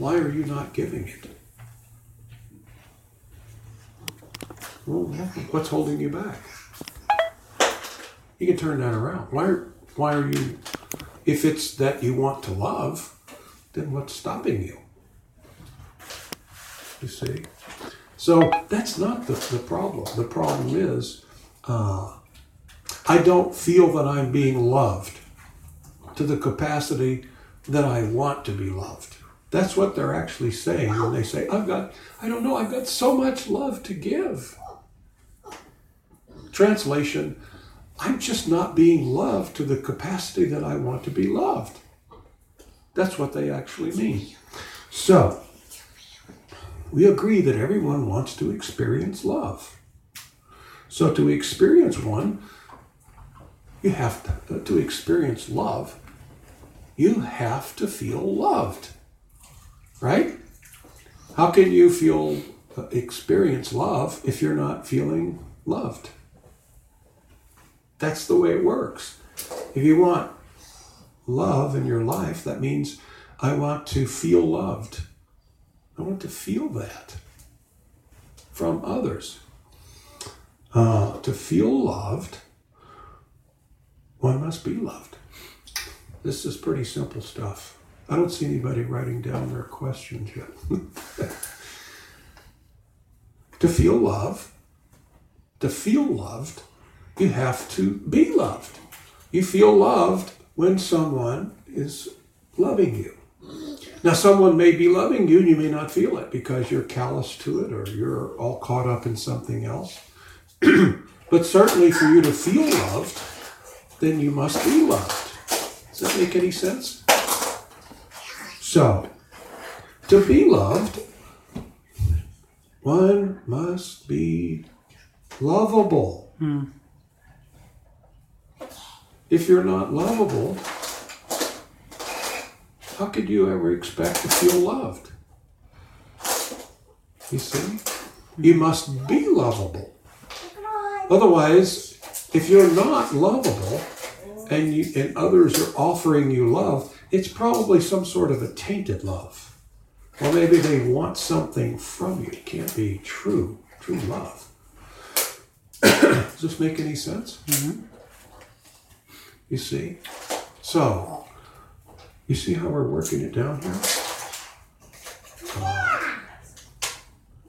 Why are you not giving it? Well, what's holding you back? You can turn that around. Why are, why are you, if it's that you want to love, then what's stopping you? You see? So that's not the, the problem. The problem is uh, I don't feel that I'm being loved to the capacity that I want to be loved. That's what they're actually saying when they say, I've got, I don't know, I've got so much love to give. Translation, I'm just not being loved to the capacity that I want to be loved. That's what they actually mean. So, we agree that everyone wants to experience love. So, to experience one, you have to, to experience love, you have to feel loved. Right? How can you feel, uh, experience love if you're not feeling loved? That's the way it works. If you want love in your life, that means I want to feel loved. I want to feel that from others. Uh, to feel loved, one must be loved. This is pretty simple stuff. I don't see anybody writing down their questions yet. to feel love, to feel loved, you have to be loved. You feel loved when someone is loving you. Now, someone may be loving you and you may not feel it because you're callous to it or you're all caught up in something else. but certainly, for you to feel loved, then you must be loved. Does that make any sense? So, to be loved, one must be lovable. Hmm. If you're not lovable, how could you ever expect to feel loved? You see? You must be lovable. Otherwise, if you're not lovable and you, and others are offering you love, it's probably some sort of a tainted love. Or maybe they want something from you. It can't be true, true love. Does this make any sense? Mm-hmm. You see? So, you see how we're working it down here? Uh,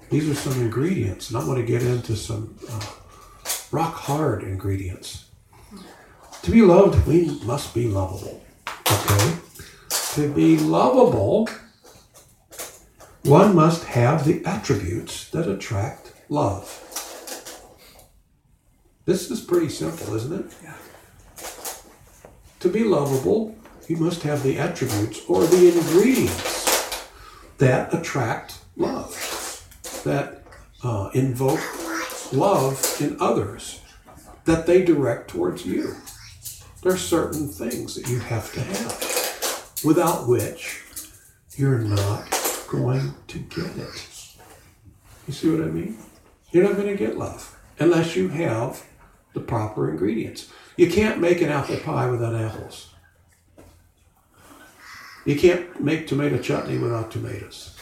these are some ingredients, and I'm going to get into some uh, rock hard ingredients. To be loved, we must be lovable. To be lovable, one must have the attributes that attract love. This is pretty simple, isn't it? Yeah. To be lovable, you must have the attributes or the ingredients that attract love, that uh, invoke love in others, that they direct towards you. There are certain things that you have to have, without which you're not going to get it. You see what I mean? You're not going to get love unless you have the proper ingredients. You can't make an apple pie without apples. You can't make tomato chutney without tomatoes.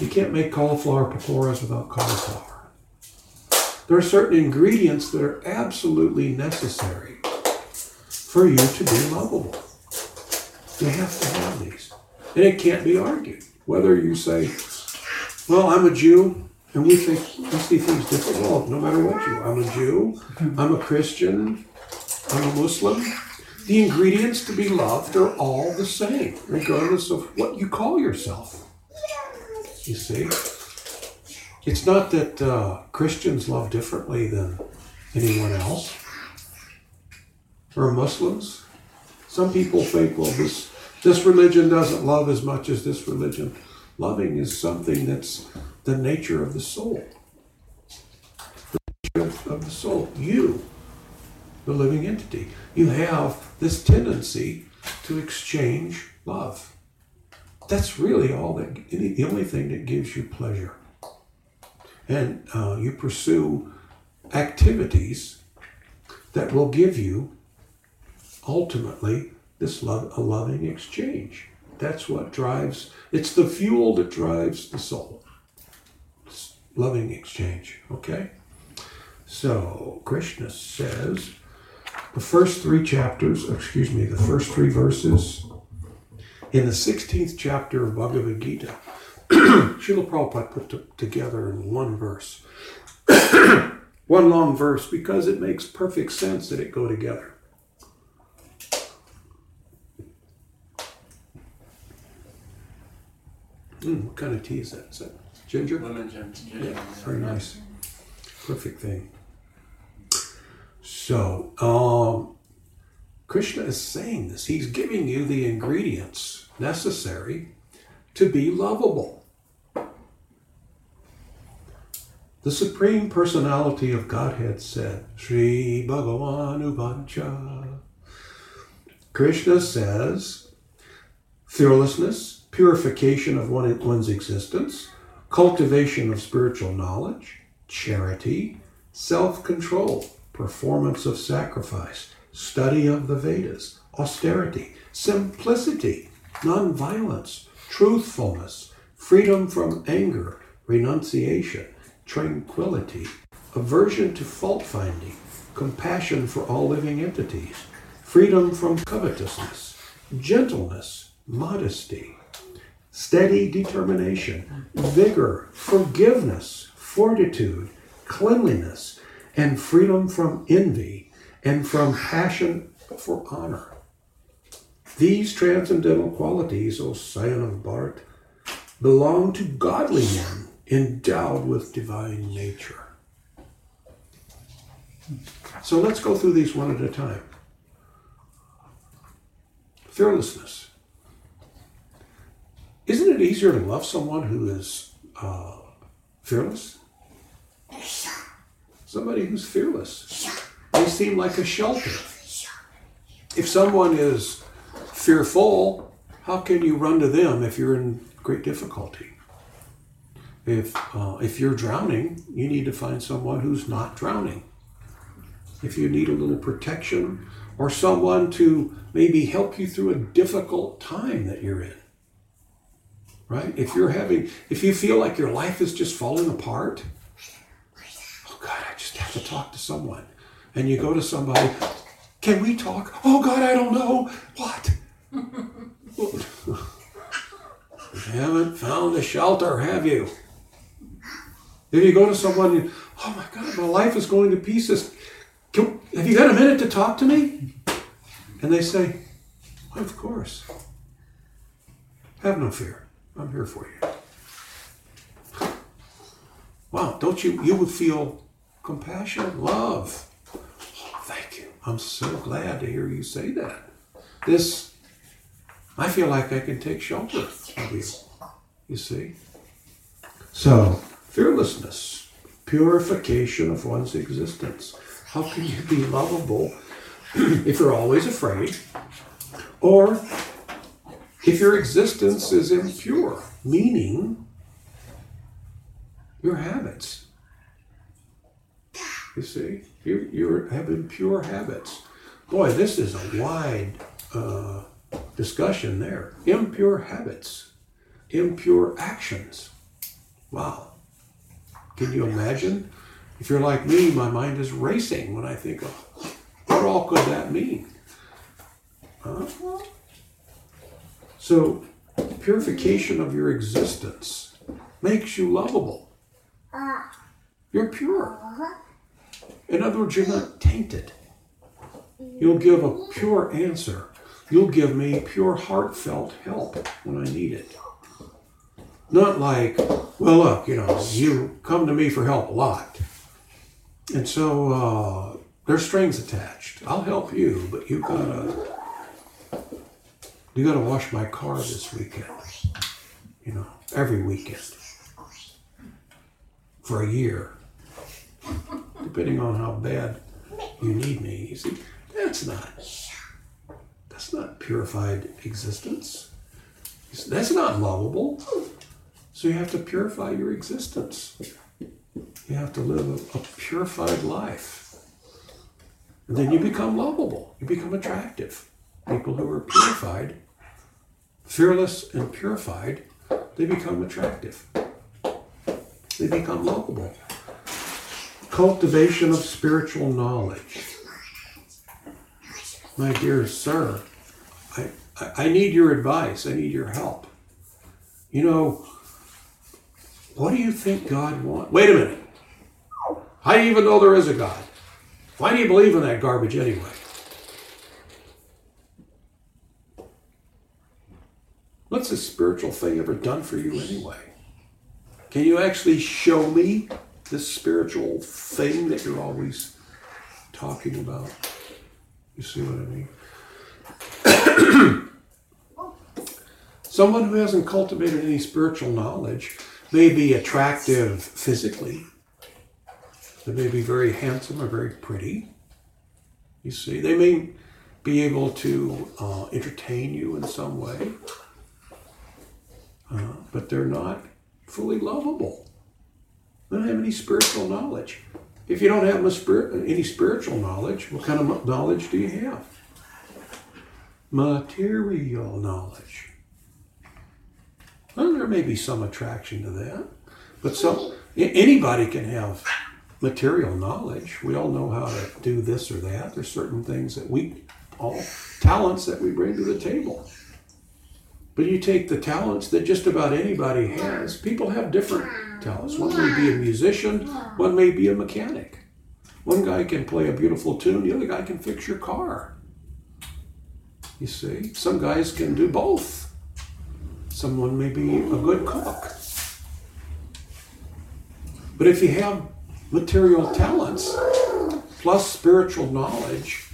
You can't make cauliflower pakoras without cauliflower. There are certain ingredients that are absolutely necessary for you to be lovable. You have to have these. And it can't be argued. Whether you say, well, I'm a Jew, and we think we see things different. Well, no matter what you, I'm a Jew, I'm a Christian, I'm a Muslim. The ingredients to be loved are all the same, regardless of what you call yourself. You see, it's not that uh, Christians love differently than anyone else, or Muslims. Some people think, well, this this religion doesn't love as much as this religion. Loving is something that's the nature of the soul. The nature of, of the soul. You, the living entity, you have this tendency to exchange love. That's really all that, the only thing that gives you pleasure. And uh, you pursue activities that will give you ultimately this love, a loving exchange. That's what drives, it's the fuel that drives the soul. It's loving exchange, okay? So, Krishna says, the first three chapters, excuse me, the first three verses in the 16th chapter of Bhagavad Gita, Srila Prabhupada put together in one verse. one long verse because it makes perfect sense that it go together. Mm, what kind of tea is that? Is that ginger? Lemon ginger. Yeah, very nice. Perfect thing. So, um, Krishna is saying this. He's giving you the ingredients necessary to be lovable. The Supreme Personality of Godhead said, Sri Bhagavan Uvacha. Krishna says, fearlessness, purification of one, one's existence, cultivation of spiritual knowledge, charity, self control, performance of sacrifice, study of the Vedas, austerity, simplicity, nonviolence, truthfulness, freedom from anger, renunciation, tranquility, aversion to fault finding, compassion for all living entities, freedom from covetousness, gentleness, modesty, steady determination, vigor, forgiveness, fortitude, cleanliness, and freedom from envy and from passion for honor. These transcendental qualities, O scion of Bharata, belong to godly men endowed with divine nature. So let's go through these one at a time. Fearlessness. Isn't it easier to love someone who is uh, fearless? Somebody who's fearless. They seem like a shelter. If someone is fearful, how can you run to them if you're in great difficulty? If uh, if you're drowning, you need to find someone who's not drowning. If you need a little protection or someone to maybe help you through a difficult time that you're in. Right? If you're having if you feel like your life is just falling apart, oh God, I just have to talk to someone. And you go to somebody, can we talk? Oh God, I don't know. What? you haven't found a shelter, have you? If you go to someone, oh my God, my life is going to pieces. Can, have you got a minute to talk to me? And they say, of course. Have no fear. I'm here for you. Wow, don't you, you would feel compassion, love. Oh, thank you. I'm so glad to hear you say that. This, I feel like I can take shelter of you. You see? So, fearlessness, purification of one's existence. How can you be lovable if you're always afraid? Or if your existence is impure, meaning your habits. You see, you, you have impure habits. Boy, this is a wide uh, discussion there. Impure habits, impure actions. Wow. Can you imagine? If you're like me, my mind is racing when I think of what all could that mean? Huh? So, purification of your existence makes you lovable. You're pure. In other words, you're not tainted. You'll give a pure answer. You'll give me pure, heartfelt help when I need it. Not like, well, look, you know, you come to me for help a lot. And so uh, there's strings attached. I'll help you, but you've gotta you gotta wash my car this weekend. You know, every weekend. For a year. Depending on how bad you need me. You see, that's not that's not purified existence. That's not lovable. So you have to purify your existence. You have to live a, a purified life. And then you become lovable. You become attractive. people who are purified, fearless and purified, they become attractive. They become lovable. Cultivation of spiritual knowledge. My dear sir, I, I need your advice. I need your help. You know, what do you think God wants? Wait a minute. How do you even know there is a God? Why do you believe in that garbage anyway? What's this spiritual thing ever done for you anyway? Can you actually show me this spiritual thing that you're always talking about? You see what I mean? Someone who hasn't cultivated any spiritual knowledge may be attractive physically. They may be very handsome or very pretty. You see, they may be able to uh, entertain you in some way, uh, but they're not fully lovable. They don't have any spiritual knowledge. If you don't have any spiritual knowledge, what kind of knowledge do you have? Material knowledge. Well, there may be some attraction to that, but so anybody can have material knowledge. We all know how to do this or that. There's certain things that we all talents that we bring to the table. But you take the talents that just about anybody has. People have different talents. One may be a musician, one may be a mechanic. One guy can play a beautiful tune, the other guy can fix your car. You see, some guys can do both. Someone may be a good cook. But if you have material talents plus spiritual knowledge,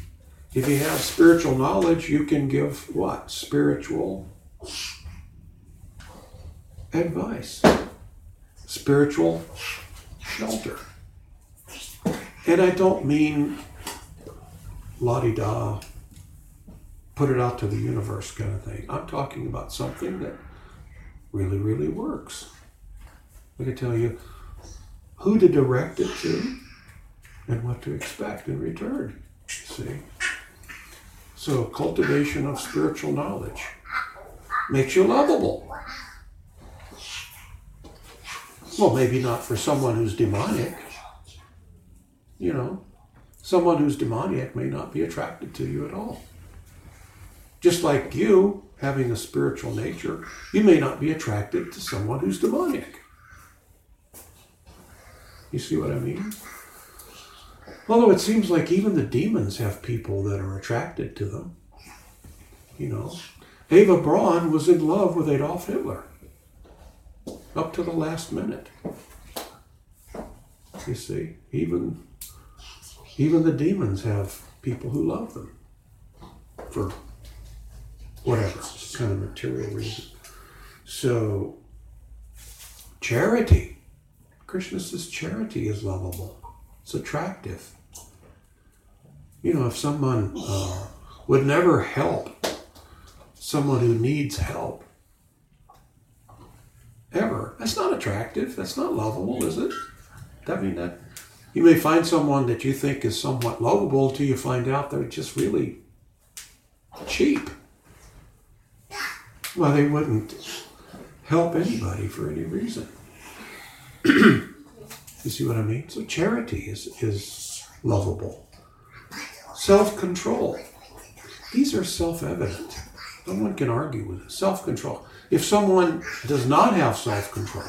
if you have spiritual knowledge, you can give what? Spiritual advice, spiritual shelter. And I don't mean la di da, put it out to the universe kind of thing. I'm talking about something that really, really works. I can tell you who to direct it to and what to expect in return. See? So, cultivation of spiritual knowledge makes you lovable. Well, maybe not for someone who's demonic. You know, someone who's demoniac may not be attracted to you at all. Just like you, having a spiritual nature, you may not be attracted to someone who's demonic. You see what I mean? Although it seems like even the demons have people that are attracted to them. You know, Eva Braun was in love with Adolf Hitler up to the last minute. You see, even even the demons have people who love them for whatever kind of material reason. So, charity. Krishna says charity is lovable. It's attractive. You know, if someone uh, would never help someone who needs help, ever, that's not attractive. That's not lovable, is it? That mean, that you may find someone that you think is somewhat lovable until you find out they're just really cheap. Well, they wouldn't help anybody for any reason. you see what I mean? So charity is, is lovable. Self control. These are self evident. No one can argue with it. Self control. If someone does not have self control,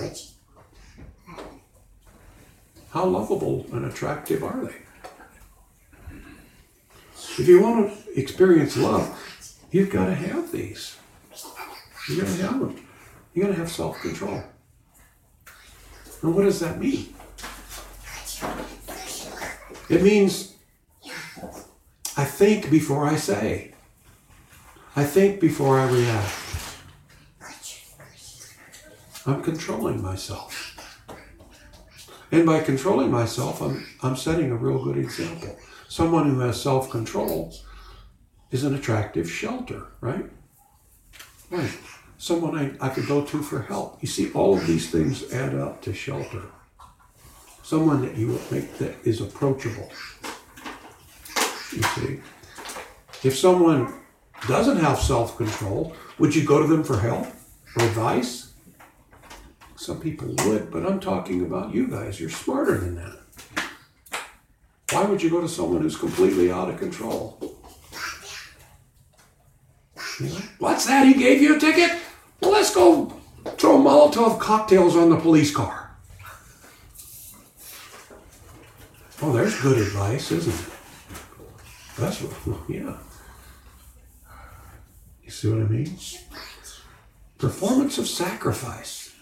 how lovable and attractive are they? If you want to experience love, you've got to have these. You're going to have them. You're going to have self control. And what does that mean? It means I think before I say, I think before I react. I'm controlling myself. And by controlling myself, I'm, I'm setting a real good example. Someone who has self control is an attractive shelter, right? Right. Someone I, I could go to for help. You see, all of these things add up to shelter. Someone that you would make that is approachable. You see, if someone doesn't have self control, would you go to them for help or advice? Some people would, but I'm talking about you guys. You're smarter than that. Why would you go to someone who's completely out of control? What's that? He gave you a ticket? Well, let's go throw Molotov cocktails on the police car. Oh, there's good advice, isn't it? That's what, yeah. You see what I mean? Performance of sacrifice.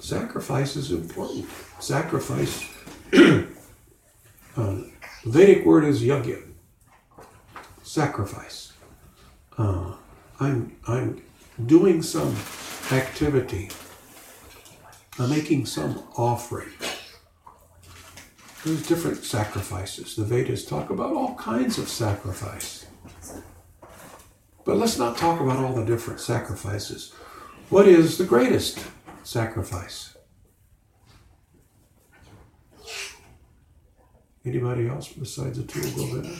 Sacrifice is important. Sacrifice, uh, Vedic word is yagya. Sacrifice. Uh, I'm, I'm doing some activity. I'm making some offering. There's different sacrifices. The Vedas talk about all kinds of sacrifice. But let's not talk about all the different sacrifices. What is the greatest sacrifice? Anybody else besides Atul Govinda?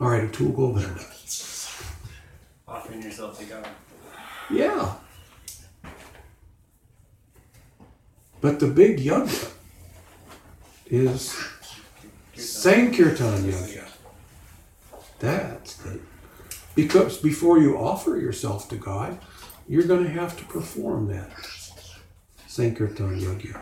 All right, Atul Govinda. Offering yourself to God. Yeah. But the big yajna is Sankirtan Yajna. That's the because before you offer yourself to God, you're going to have to perform that Sankirtan Yajna,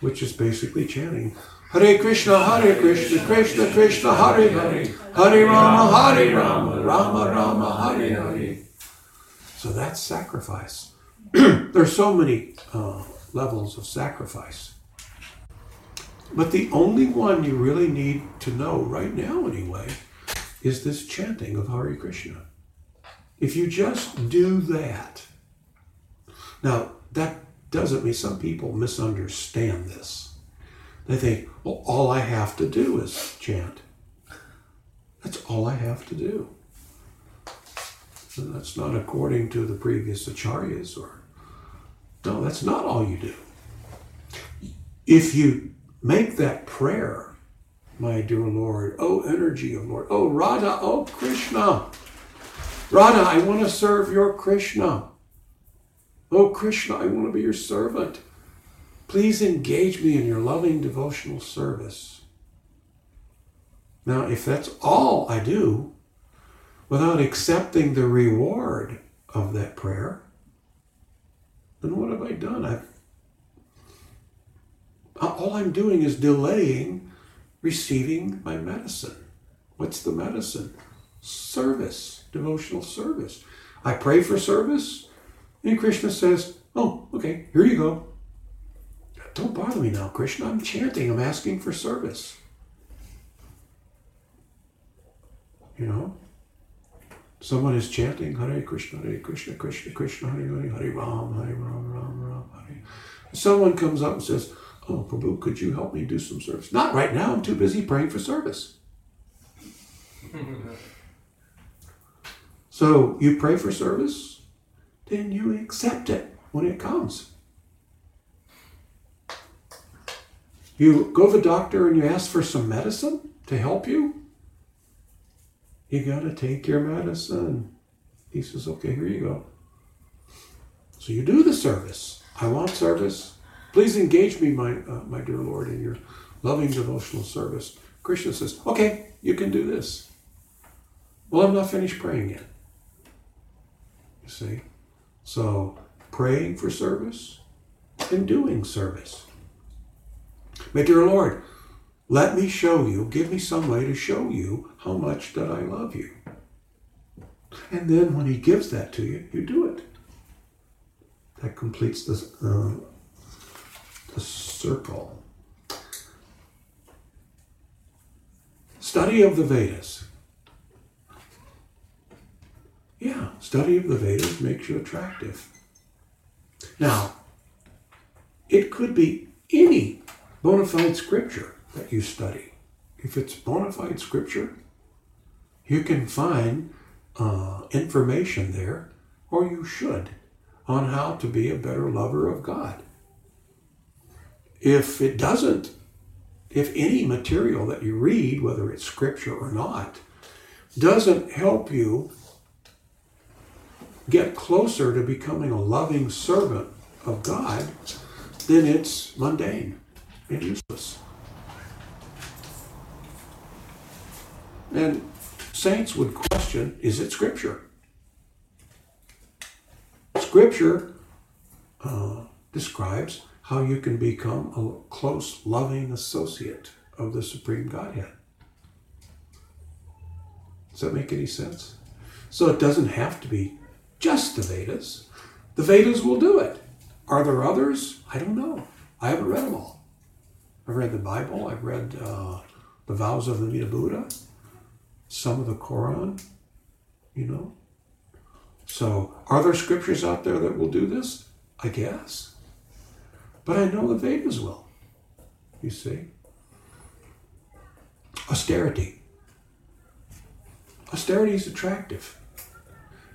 which is basically chanting Hare Krishna, Hare Krishna, Krishna Krishna, Hare Hare, Hare Rama, Hare Rama, Rama Rama, Hare Hare. So that's sacrifice. There's so many uh, levels of sacrifice. But the only one you really need to know right now, anyway, is this chanting of Hare Krishna. If you just do that, now that doesn't mean some people misunderstand this. They think, well, all I have to do is chant. That's all I have to do. And that's not according to the previous acharyas or no, that's not all you do. If you make that prayer, my dear Lord, oh energy of Lord, oh Radha, oh Krishna, Radha, I want to serve your Krishna. Oh Krishna, I want to be your servant. Please engage me in your loving devotional service. Now, if that's all I do, without accepting the reward of that prayer, then what have I done? I've, all I'm doing is delaying receiving my medicine. What's the medicine? Service, devotional service. I pray for service, and Krishna says, Oh, okay, here you go. Don't bother me now, Krishna. I'm chanting, I'm asking for service. You know? Someone is chanting Hare Krishna, Hare Krishna, Krishna Krishna, Hare Hare, Hare Ram, Hare Ram, Ram Ram, Hare. Someone comes up and says, Oh, Prabhu, could you help me do some service? Not right now. I'm too busy praying for service. so you pray for service, then you accept it when it comes. You go to the doctor and you ask for some medicine to help you. You got to take your medicine. He says, okay, here you go. So you do the service. I want service. Please engage me, my, uh, my dear Lord, in your loving devotional service. Krishna says, okay, you can do this. Well, I'm not finished praying yet. You see? So, praying for service and doing service. My dear Lord, let me show you, give me some way to show you how much that I love you. And then when he gives that to you, you do it. That completes the, uh, the circle. Study of the Vedas. Yeah, study of the Vedas makes you attractive. Now, it could be any bona fide scripture that you study. If it's bona fide scripture, you can find uh, information there, or you should, on how to be a better lover of God. If it doesn't, if any material that you read, whether it's scripture or not, doesn't help you get closer to becoming a loving servant of God, then it's mundane and useless. And saints would question is it scripture? Scripture uh, describes how you can become a close, loving associate of the Supreme Godhead. Does that make any sense? So it doesn't have to be just the Vedas. The Vedas will do it. Are there others? I don't know. I haven't read them all. I've read the Bible. I've read uh, the vows of the Amida Buddha, some of the Quran, you know. So, are there scriptures out there that will do this? I guess. But I know the Vedas will. You see? Austerity. Austerity is attractive.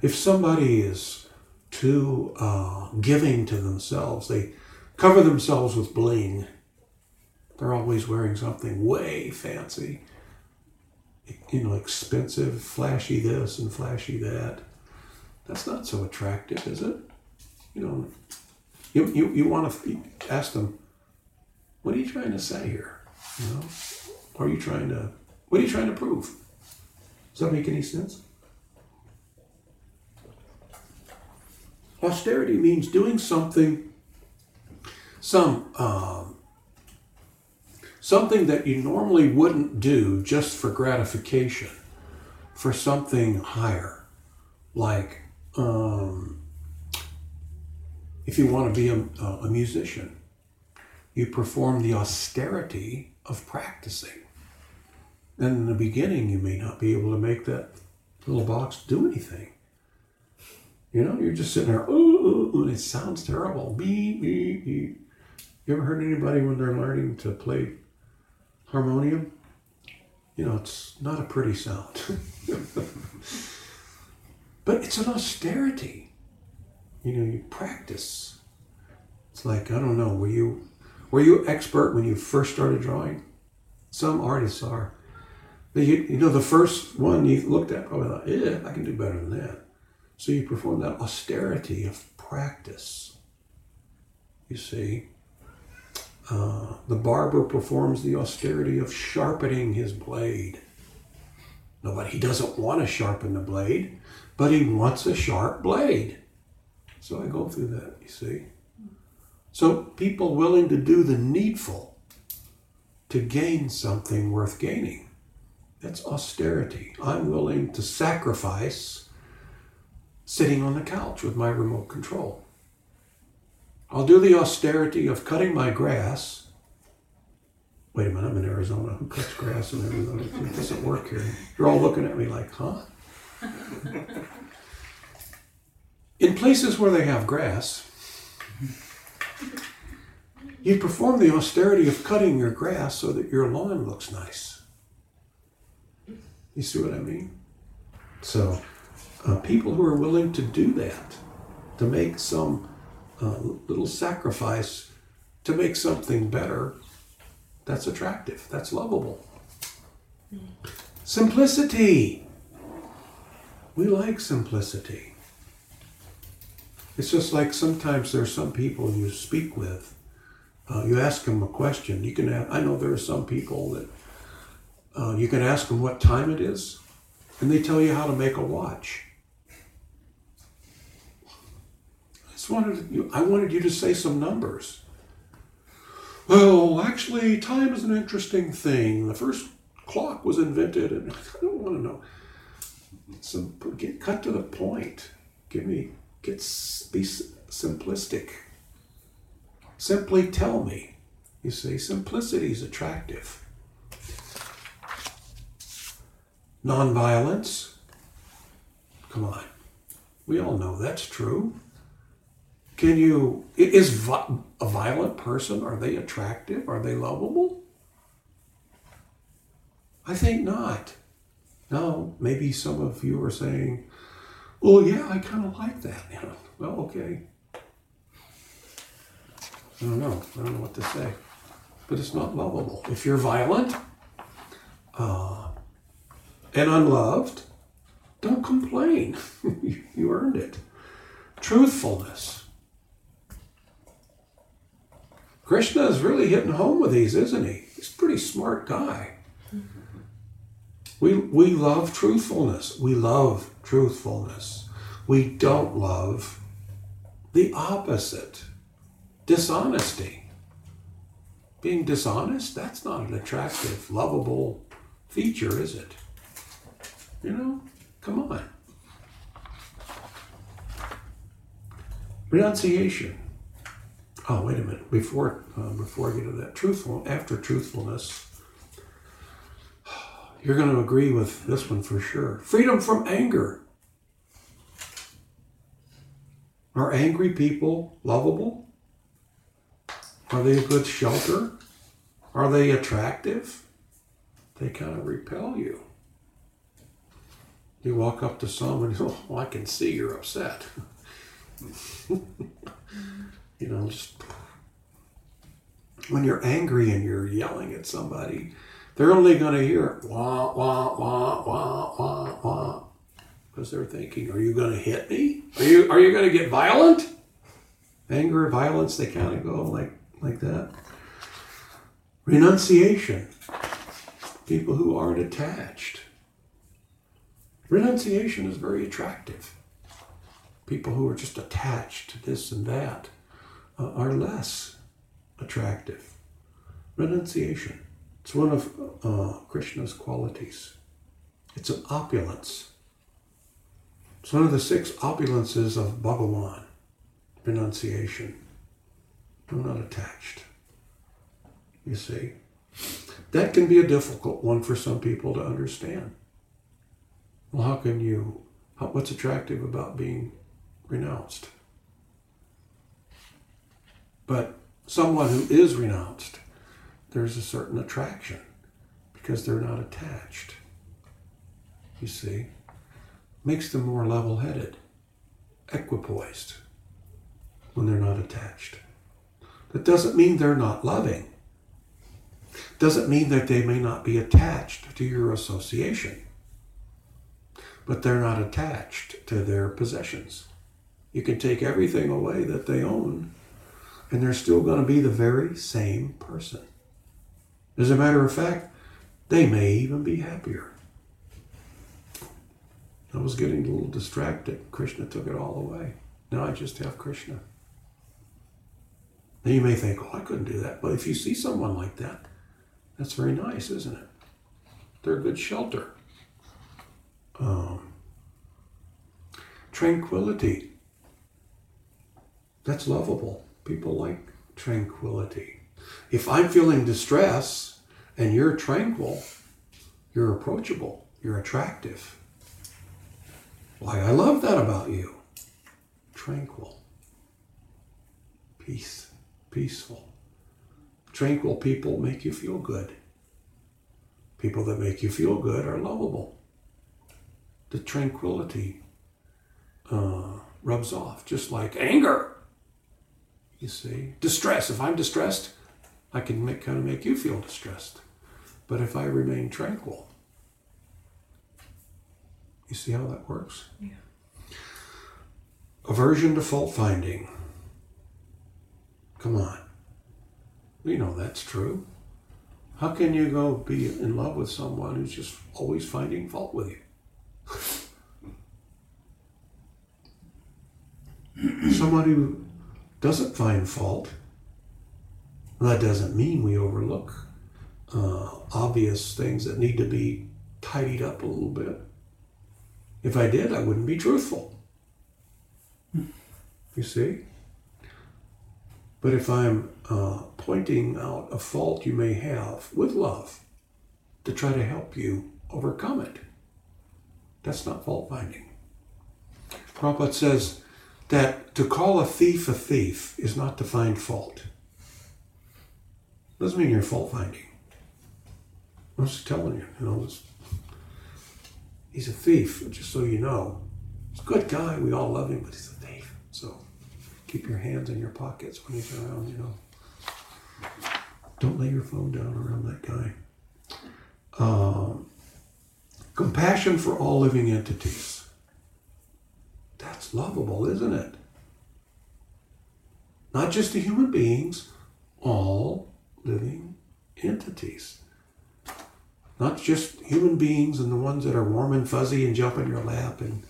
If somebody is too uh, giving to themselves, they cover themselves with bling. They're always wearing something way fancy, you know, expensive, flashy this and flashy that. That's not so attractive, is it? You know, you, you, you want to ask them, what are you trying to say here? You know, are you trying to, what are you trying to prove? Does that make any sense? Austerity means doing something, some um, something that you normally wouldn't do just for gratification, for something higher, like um, if you want to be a, a musician, you perform the austerity of practicing. And in the beginning, you may not be able to make that little box do anything. You know, you're just sitting there, ooh, ooh, and it sounds terrible. Beep, beep, beep. You ever heard anybody when they're learning to play harmonium? You know, it's not a pretty sound. but it's an austerity. You know, you practice. It's like, I don't know, were you were you expert when you first started drawing? Some artists are. You, you know, the first one you looked at probably thought, yeah, I can do better than that. So you perform that austerity of practice. You see, uh, the barber performs the austerity of sharpening his blade. No, but he doesn't want to sharpen the blade, but he wants a sharp blade. So I go through that, you see. So people willing to do the needful to gain something worth gaining. That's austerity. I'm willing to sacrifice sitting on the couch with my remote control. I'll do the austerity of cutting my grass. Wait a minute, I'm in Arizona. Who cuts grass in Arizona? It doesn't work here. You're all looking at me like, huh? In places where they have grass, you perform the austerity of cutting your grass so that your lawn looks nice. You see what I mean? So, uh, people who are willing to do that, to make some uh, little sacrifice to make something better, that's attractive, that's lovable. Simplicity. We like simplicity. It's just like sometimes there's some people you speak with. Uh, you ask them a question. You can. I know there are some people that uh, you can ask them what time it is, and they tell you how to make a watch. I just wanted you, I wanted you to say some numbers. Well, actually, time is an interesting thing. The first clock was invented, and I don't want to know. Some get cut to the point. Give me get be simplistic. Simply tell me. You see, simplicity is attractive. Nonviolence. Come on. We all know that's true. Can you, is a violent person, are they attractive? Are they lovable? I think not. Now, maybe some of you are saying, well, yeah, I kind of like that. You know, well, okay. I don't know. I don't know what to say. But it's not lovable. If you're violent uh, and unloved, Don't complain. you earned it. Truthfulness. Krishna is really hitting home with these, isn't he? He's a pretty smart guy. We, we love truthfulness. We love truthfulness. We don't love the opposite dishonesty. Being dishonest, that's not an attractive, lovable feature, is it? You know, come on. Renunciation. Oh, wait a minute. Before uh, before I get to that, truthful after truthfulness, you're going to agree with this one for sure. Freedom from anger. Are angry people lovable? Are they a good shelter? Are they attractive? They kind of repel you. You walk up to someone, oh, I can see you're upset. you know, just when you're angry and you're yelling at somebody, they're only going to hear wah, wah, wah, wah, wah, wah. Because they're thinking, are you going to hit me? Are you, are you going to get violent? Anger, violence, they kind of go like, like that. Renunciation. People who aren't attached. Renunciation is very attractive. People who are just attached to this and that uh, are less attractive. Renunciation. It's one of uh, Krishna's qualities. It's an opulence. It's one of the six opulences of Bhagawan. Renunciation. I'm not attached. You see? That can be a difficult one for some people to understand. Well, how can you, how, what's attractive about being renounced? But someone who is renounced, there's a certain attraction because they're not attached. You see? Makes them more level headed, equipoised when they're not attached. That doesn't mean they're not loving. Doesn't mean that they may not be attached to your association, but they're not attached to their possessions. You can take everything away that they own, and they're still going to be the very same person. As a matter of fact, they may even be happier. I was getting a little distracted. Krishna took it all away. Now I just have Krishna. Now you may think, oh, I couldn't do that. But if you see someone like that, that's very nice, isn't it? They're a good shelter. Um, tranquility. That's lovable. People like tranquility. If I'm feeling distress and you're tranquil, you're approachable, you're attractive. Why, I love that about you. Tranquil. Peace. Peaceful. Tranquil people make you feel good. People that make you feel good are lovable. The tranquility uh, rubs off, just like anger. You see, distress. If I'm distressed, I can make, kind of make you feel distressed. But if I remain tranquil, you see how that works? Yeah. Aversion to fault finding. Come on. We know that's true. How can you go be in love with someone who's just always finding fault with you? Somebody who doesn't find fault, that doesn't mean we overlook uh, obvious things that need to be tidied up a little bit. If I did, I wouldn't be truthful. You see? But if I'm uh, pointing out a fault you may have with love to try to help you overcome it, that's not fault finding. Prabhupada says that to call a thief a thief is not to find fault. Doesn't mean you're fault finding. I'm just telling you, you know, he's a thief, just so you know. He's a good guy, we all love him, but he's a thief. So keep your hands in your pockets when he's around, you know. Don't lay your phone down around that guy. Um, compassion for all living entities. That's lovable, isn't it? Not just the human beings, all living entities. Not just human beings and the ones that are warm and fuzzy and jump in your lap and,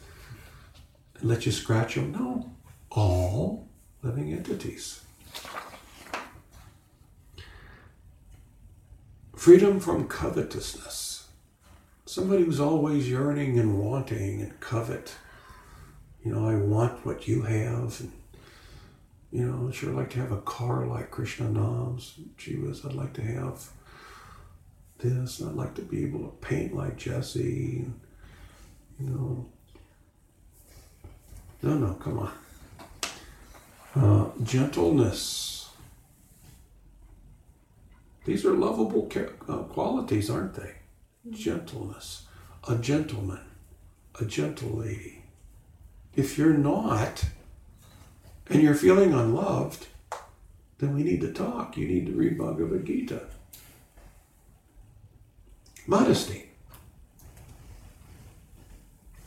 and let you scratch them. No, all living entities. Freedom from covetousness. Somebody who's always yearning and wanting and covet. You know, I want what you have. And, you know, I'd sure like to have a car like Krishna Nam's. Gee whiz, I'd like to have this. I'd like to be able to paint like Jesse. You know. No, no, come on. Uh, gentleness. These are lovable uh, qualities, aren't they? Gentleness. A gentleman. A gentle lady. If you're not, and you're feeling unloved, then we need to talk. You need to read Bhagavad Gita. Modesty.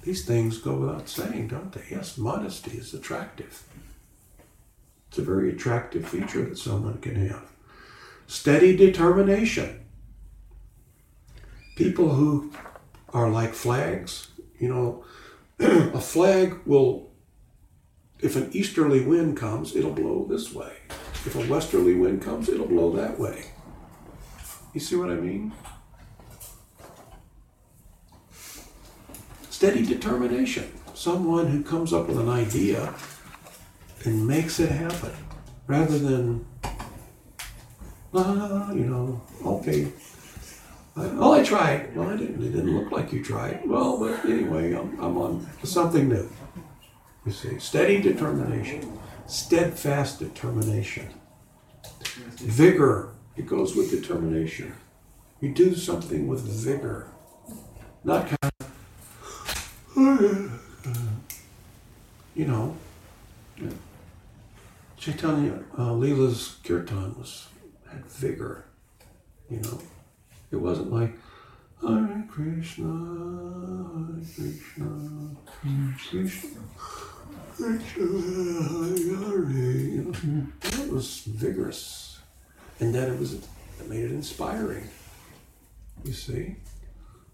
These things go without saying, don't they? Yes, modesty is attractive. It's a very attractive feature that someone can have. Steady determination. People who are like flags, you know, a flag will, if an easterly wind comes, it'll blow this way. If a westerly wind comes, it'll blow that way. You see what I mean? Steady determination. Someone who comes up with an idea and makes it happen rather than, ah, you know, okay. I, oh, I tried. Well, I didn't. It didn't look like you tried. Well, but anyway, I'm, I'm on something new. You see, steady determination, steadfast determination, vigor. It goes with determination. You do something with vigor, not kind of, you know. Chaitanya uh, Leela's kirtan was had vigor, you know. It wasn't like Hare Krishna, Hare Krishna, Krishna, That was vigorous, and then it was it made it inspiring. You see,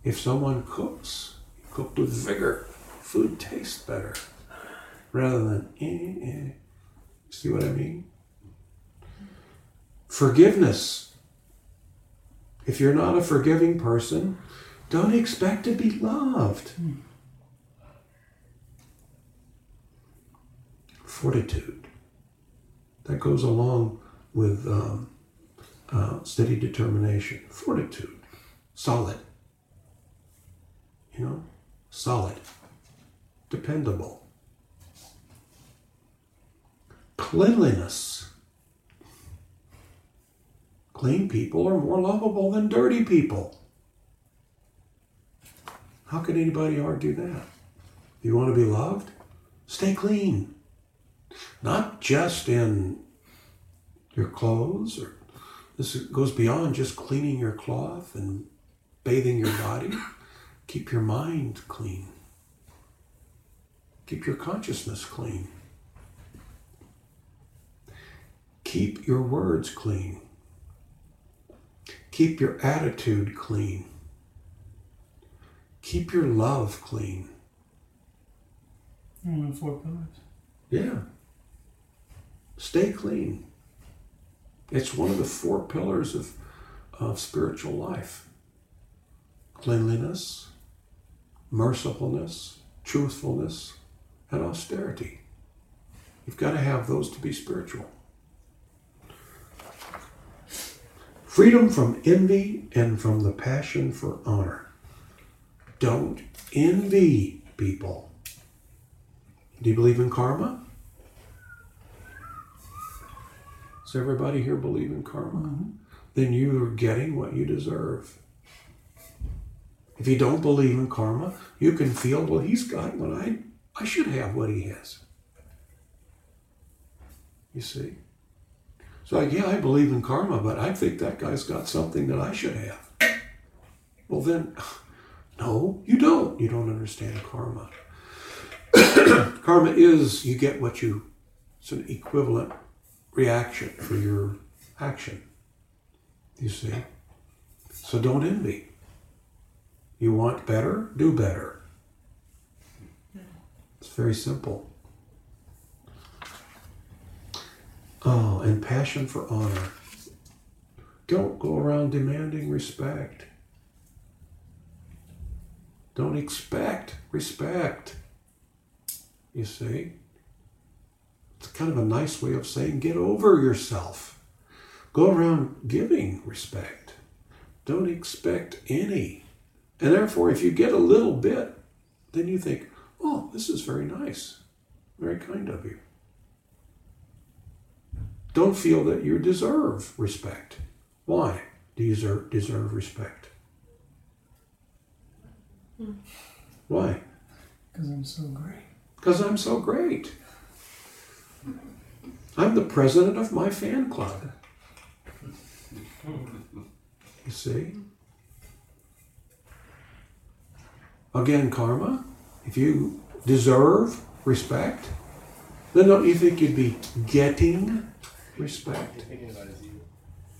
if someone cooks, cook with vigor, food tastes better, rather than eh, eh. See what I mean? Forgiveness if you're not a forgiving person, don't expect to be loved. Fortitude. That goes along with um, uh, steady determination. Fortitude. Solid. You know? Solid. Dependable. Cleanliness Clean people are more lovable than dirty people. How can anybody argue that? You want to be loved? Stay clean. Not just in your clothes or this goes beyond just cleaning your cloth and bathing your body. Keep your mind clean. Keep your consciousness clean. Keep your words clean. Keep your attitude clean. Keep your love clean. One of four pillars. Yeah. Stay clean. It's one of the four pillars of, of spiritual life cleanliness, mercifulness, truthfulness, and austerity. You've got to have those to be spiritual. freedom from envy and from the passion for honor. Don't envy people. Do you believe in karma? Does everybody here believe in karma? Mm-hmm. Then you are getting what you deserve. If you don't believe in karma, you can feel, well, he's got what I, I should have what he has. You see? So, like, yeah, I believe in karma, but I think that guy's got something that I should have. Well, then, no, you don't. You don't understand karma. Karma is you get what you, it's an equivalent reaction for your action. You see? So don't envy. You want better? Do better. It's very simple. Oh, and passion for honor. Don't go around demanding respect. Don't expect respect. You see? It's kind of a nice way of saying get over yourself. Go around giving respect. Don't expect any. And therefore, if you get a little bit, then you think, oh, this is very nice, very kind of you. Don't feel that you deserve respect. Why do you deserve, deserve respect? Hmm. Why? Because I'm so great. Because I'm so great. I'm the president of my fan club. You see? Again, karma, if you deserve respect, then don't you think you'd be getting respect?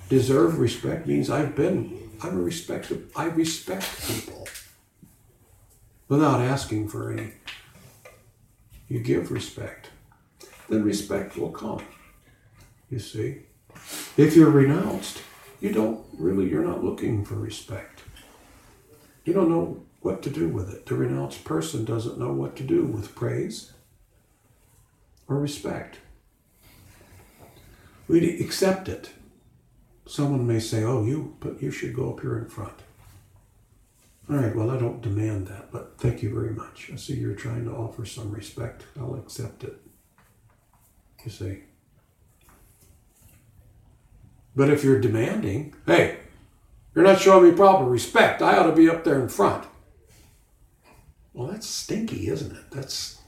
Deserve respect means I've been, I'm a respect, I respect people without asking for any. You give respect, then respect will come. You see? If you're renounced, you don't really, you're not looking for respect. You don't know what to do with it. The renounced person doesn't know what to do with praise or respect. We accept it. Someone may say, "Oh, you, but you should go up here in front." All right. Well, I don't demand that, but thank you very much. I see you're trying to offer some respect. I'll accept it. You see. But if you're demanding, hey, you're not showing me proper respect. I ought to be up there in front. Well, that's stinky, isn't it? That's,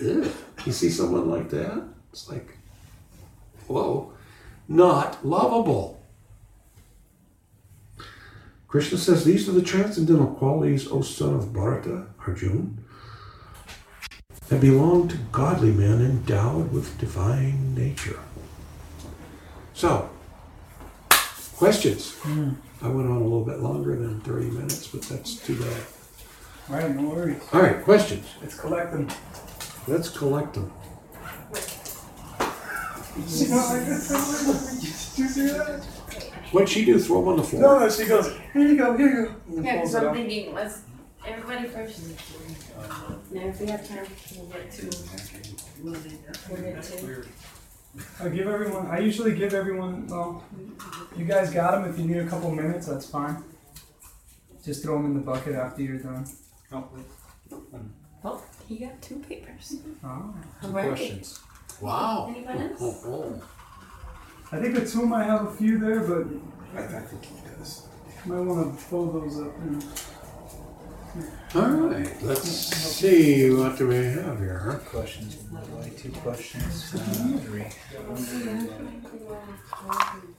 you see someone like that? It's like, whoa, not lovable. Krishna says these are the transcendental qualities, O son of Bharata, Arjun, that belong to godly men endowed with divine nature. So, questions? Hmm. I went on a little bit longer than 30 minutes, but that's too bad. All right, no worries. All right, questions. Let's collect them. Let's collect them. She goes like this. Did you see that? What'd she do? Throw them on the floor? no, no, she goes, here you go, here you go. Yeah, because I'm thinking, let's, everybody first. Now, if we have time, we'll get to, we'll get to. I give everyone, I usually give everyone, well, you guys got them. If you need a couple minutes, that's fine. Just throw them in the bucket after you're done. Oh, he got two papers. Oh. All right. Questions. Wow. Anyone else? Oh, oh, oh. I think the two might have a few there, but I, I think he does. might want to fold those up. And All right, let's see what do we have here. Questions. Like two questions. Uh, three.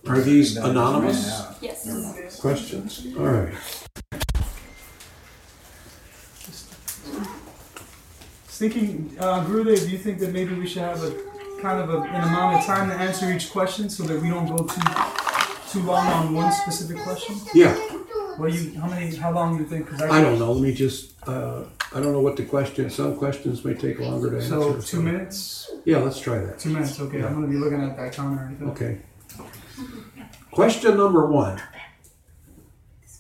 Are these No, just ran anonymous out. Yes. questions? All right. thinking, uh, Gurudev, do you think that maybe we should have a kind of a, an amount of time to answer each question so that we don't go too too long on one specific question? Yeah, What do you? How many? How long do you think? Cause I don't know. Let me just, uh, I don't know what the question, some questions may take longer to So answer. two minutes. Yeah, let's try that. Two minutes. Okay, I'm gonna be looking at that counter. Okay. Question number one.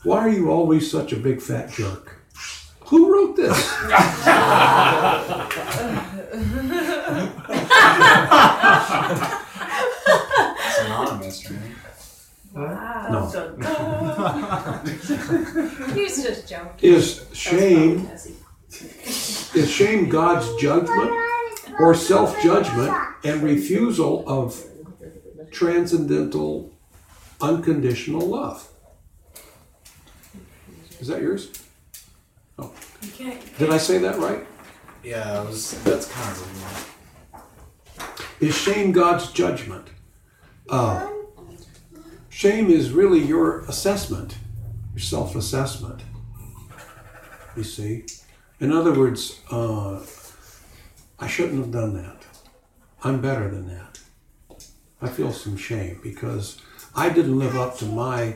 Why are you always such a big fat jerk? Who wrote this? It's anonymous, right? Wow. No. Dun, dun. He's just joking. Is shame is shame God's judgment or self-judgment and refusal of transcendental unconditional love? Is that yours? You can't. Did I say that right? Yeah, it was. That's kind of. Is shame God's judgment? Uh, shame is really your assessment, your self assessment. You see? In other words, uh, I shouldn't have done that. I'm better than that. I feel some shame because I didn't live up to my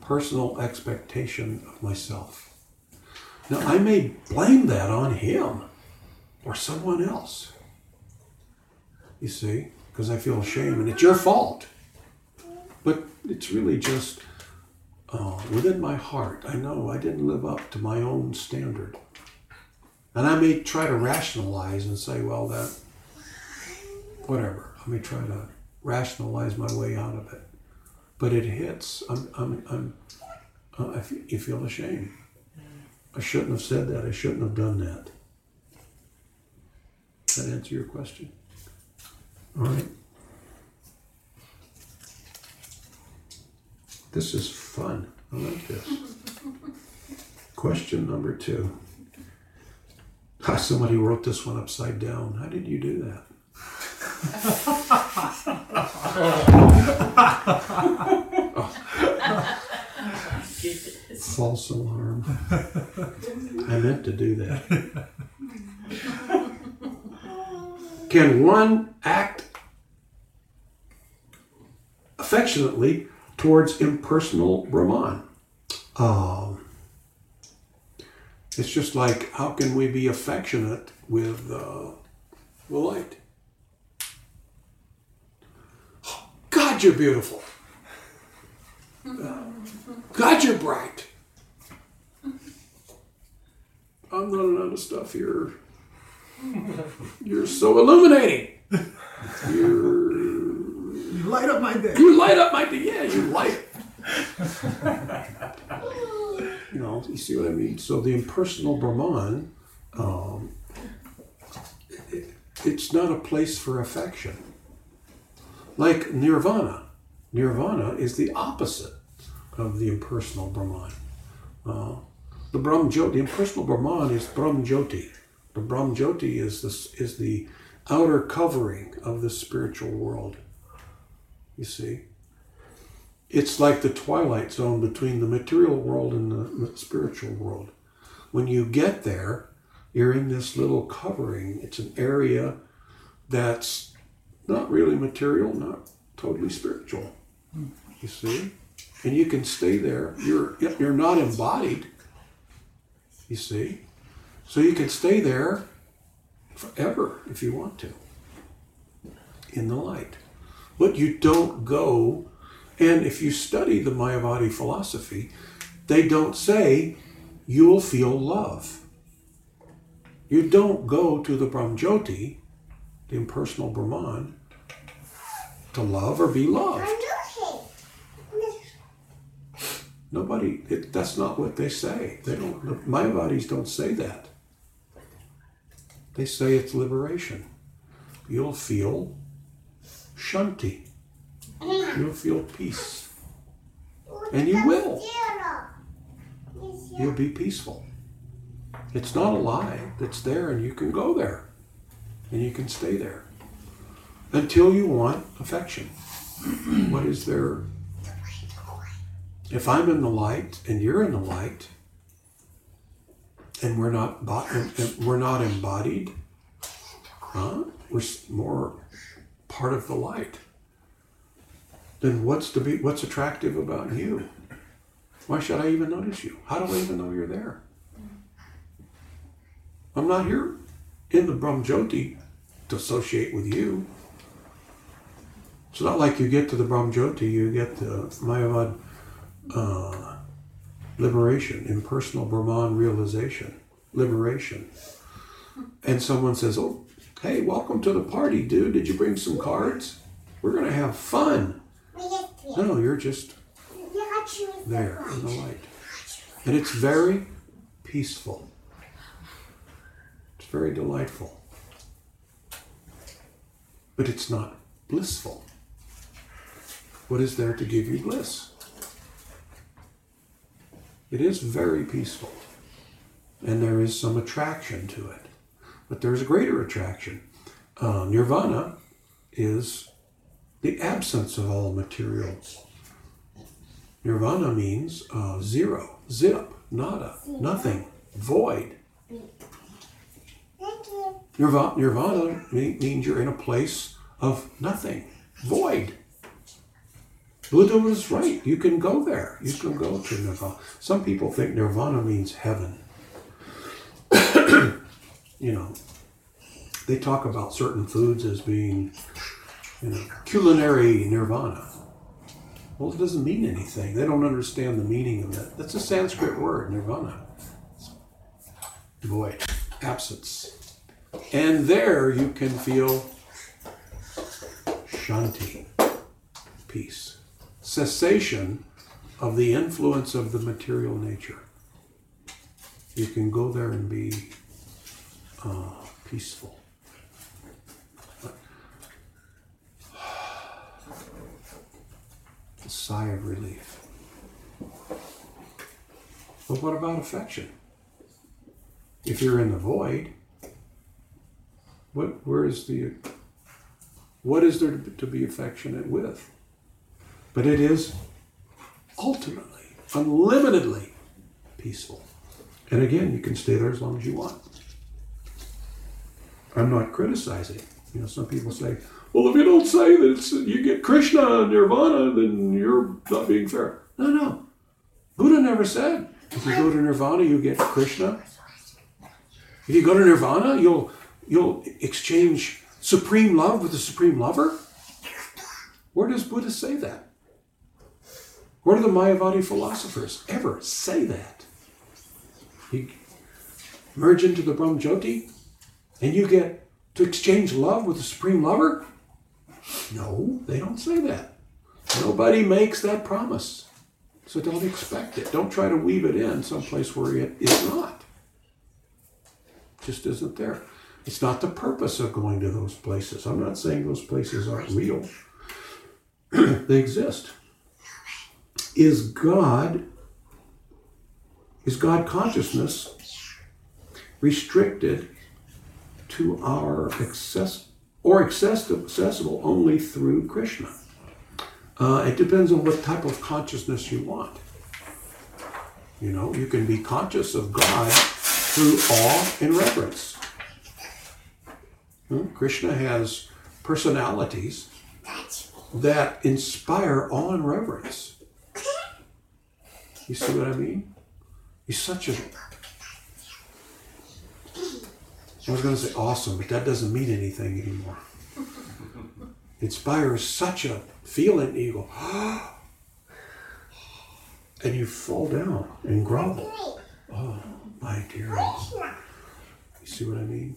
personal expectation of myself. Now, I may blame that on him or someone else. You see, because I feel shame and it's your fault. But it's really just uh, within my heart. I know I didn't live up to my own standard. And I may try to rationalize and say, well, that, whatever. I may try to rationalize my way out of it. But it hits. I'm, I'm, I'm, uh, I f- you feel ashamed. I shouldn't have said that. I shouldn't have done that. That answer your question? All right. This is fun. I like this. Question number two. Somebody wrote this one upside down. How did you do that? False alarm. I meant to do that. Can one act affectionately towards impersonal Brahman? Um, it's just like, how can we be affectionate with uh, the light? God, you're beautiful. God, you're bright. I'm running out of stuff here. You're so illuminating. You're, You light up my day. you light up my day. Yeah, you light it. you know, you see what I mean? So the impersonal Brahman, um, it, it's not a place for affection. Like nirvana. Nirvana is the opposite of the impersonal Brahman. Uh, the Brahm Jyoti, the impersonal Brahman is Brahm Jyoti. The Brahm Jyoti is this is the outer covering of the spiritual world. You see, it's like the twilight zone between the material world and the spiritual world. When you get there, you're in this little covering. It's an area that's not really material, not totally spiritual. You see, and you can stay there. You're you're not embodied. You see, so you can stay there forever if you want to in the light. But you don't go, and if you study the Mayavadi philosophy, they don't say you'll feel love. You don't go to the Brahmjoti, the impersonal Brahman, to love or be loved. Nobody, it, that's not what they say. They don't, the Mayavadis don't say that. They say it's liberation. You'll feel shanti. You'll feel peace. And you will. You'll be peaceful. It's not a lie. It's there and you can go there. And you can stay there. Until you want affection. what is there? If I'm in the light and you're in the light, and we're not bo- and- and we're not embodied, huh? We're more part of the light. Then what's to be? What's attractive about you? Why should I even notice you? How do I even know you're there? I'm not here in the Brahmjoti to associate with you. It's not like you get to the Brahmjoti, you get the Mayavad uh, liberation, impersonal Brahman realization, liberation. And someone says, Oh, hey, welcome to the party, dude. Did you bring some cards? We're going to have fun. No, you're just there in the light. And it's very peaceful, it's very delightful. But it's not blissful. What is there to give you bliss? It is very peaceful. And there is some attraction to it. But there's a greater attraction. Uh, nirvana is the absence of all materials. Nirvana means uh, zero, zip, nada, nothing, void. Nirvana, nirvana means you're in a place of nothing, void. Buddha was right. You can go there. You can go to nirvana. Some people think nirvana means heaven. you know, they talk about certain foods as being, you know, culinary nirvana. Well, it doesn't mean anything. They don't understand the meaning of that. That's a Sanskrit word, nirvana. Void, absence. And there you can feel shanti, peace, cessation of the influence of the material nature. You can go there and be uh, peaceful. A sigh of relief. But what about affection? If you're in the void, what where is the what is there to be affectionate with? But it is ultimately, unlimitedly peaceful. And again, you can stay there as long as you want. I'm not criticizing. You know, some people say, well, if you don't say that you get Krishna and Nirvana, then you're not being fair. No, no. Buddha never said if you go to Nirvana, you get Krishna. If you go to Nirvana, you'll you'll exchange supreme love with the supreme lover. Where does Buddha say that? Where do the Mayavadi philosophers ever say that? You merge into the Brahmjyoti and you get to exchange love with the supreme lover? No, they don't say that. Nobody makes that promise. So don't expect it. Don't try to weave it in someplace where it is not. Just isn't there. It's not the purpose of going to those places. I'm not saying those places aren't real. they exist. Is God is God consciousness restricted to our access or accessible, only through Krishna? Uh, it depends on what type of consciousness you want. You know, you can be conscious of God through awe and reverence. Hmm? Krishna has personalities that inspire awe and reverence. You see what I mean? He's such a. I was going to say awesome, but that doesn't mean anything anymore. Inspires such a feeling, you go, and you fall down and grovel. Oh, my dear. You see what I mean?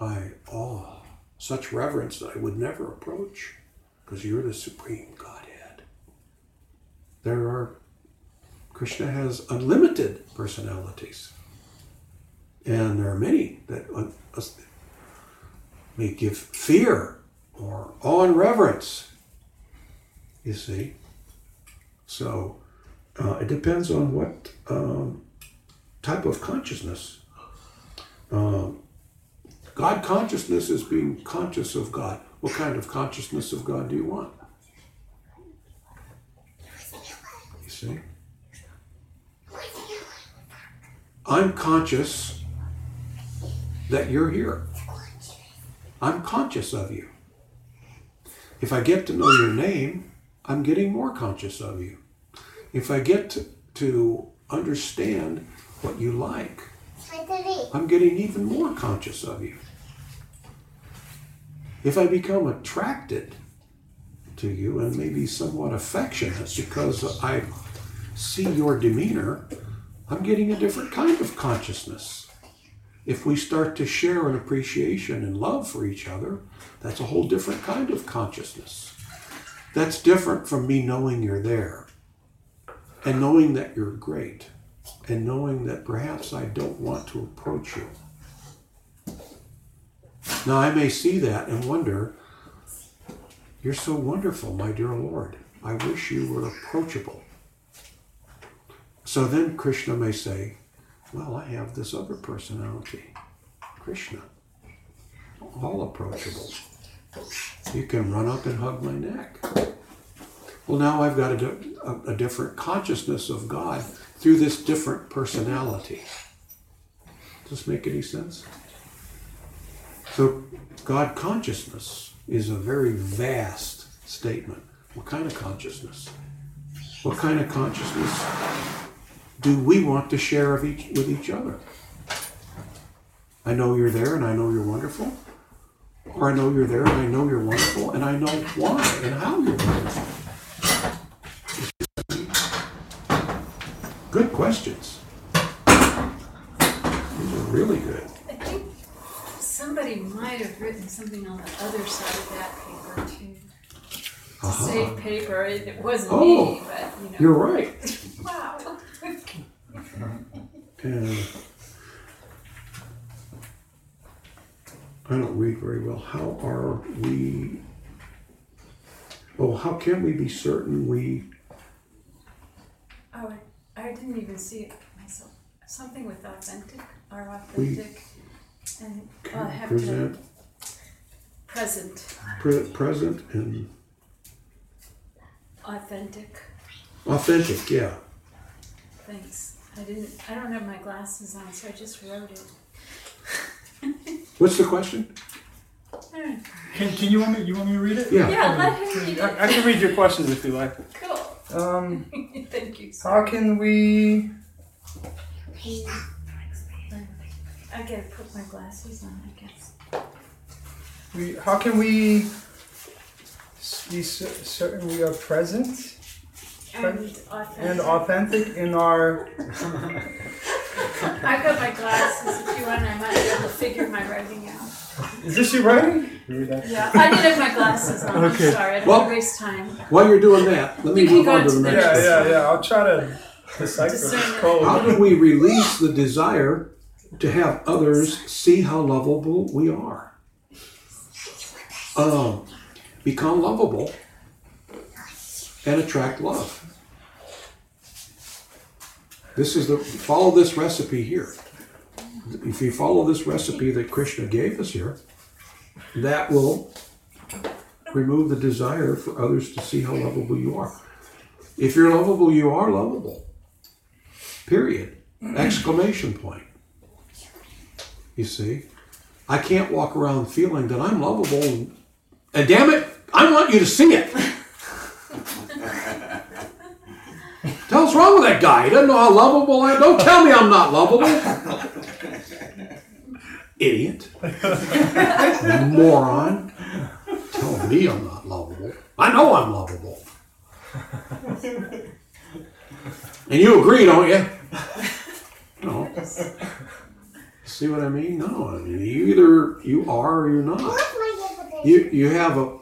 I awe, such reverence that I would never approach because you're the supreme Godhead. There are, Krishna has unlimited personalities. And there are many that uh, may give fear or awe and reverence. You see? So uh, it depends on what um, type of consciousness. Um, God consciousness is being conscious of God. What kind of consciousness of God do you want? You see? I'm conscious that you're here. I'm conscious of you. If I get to know your name, I'm getting more conscious of you. If I get to, to understand what you like, I'm getting even more conscious of you. If I become attracted to you and maybe somewhat affectionate because I see your demeanor, I'm getting a different kind of consciousness. If we start to share an appreciation and love for each other, that's a whole different kind of consciousness. That's different from me knowing you're there and knowing that you're great and knowing that perhaps I don't want to approach you. Now, I may see that and wonder, You're so wonderful, my dear Lord. I wish you were approachable. So then Krishna may say, Well, I have this other personality, Krishna, all approachable. You can run up and hug my neck. Well, now I've got a, a, a different consciousness of God through this different personality. Does this make any sense? So, God consciousness is a very vast statement. What kind of consciousness? What kind of consciousness do we want to share of each, with each other? I know you're there and I know you're wonderful. Or I know you're there and I know you're wonderful and I know why and how you're wonderful. Good questions. These are really good. I think somebody might have written something on the other side of that paper too. Uh-huh. save paper, it, it wasn't Oh, me, but you know. You're right. And I don't read very well. How are we? Oh, how can we be certain we? Oh, I, I didn't even see it myself. Something with authentic, are We authentic, and I'll have present to present, pre- present and authentic. authentic. Yeah. Thanks. I didn't. I don't have my glasses on, so I just wrote it. What's the question? Can, can you want me? You want me to read it? Yeah. Yeah, let him read I, I it. can read your questions if you like. Cool. Um, Thank you. how can we? I gotta put my glasses on, I guess. We how can we s- be cer- certain we are present And authentic. and authentic in our? I've got my glasses. If you want, I might be able to figure my writing out. Is this your writing? Read that. Yeah, I did have my glasses on. Okay. I'm sorry. I don't Well- waste time. While you're doing that, let me You move go on to to the the next. Yeah, yeah, yeah. I'll try to decipher How do we release the desire to have others see how lovable we are? Um, become lovable and attract love. This is the follow this recipe here. If you follow this recipe that Krishna gave us here, that will remove the desire for others to see how lovable you are. If you're lovable, you are lovable. Period. Exclamation point. You see? I can't walk around feeling that I'm lovable and, and damn it, I want you to see it. What's wrong with that guy. He doesn't know how lovable I am. Don't tell me I'm not lovable. Idiot. Moron. Tell me I'm not lovable. I know I'm lovable. And you agree, don't you? No. See what I mean? No. I mean, you either you are or you're not. You you have a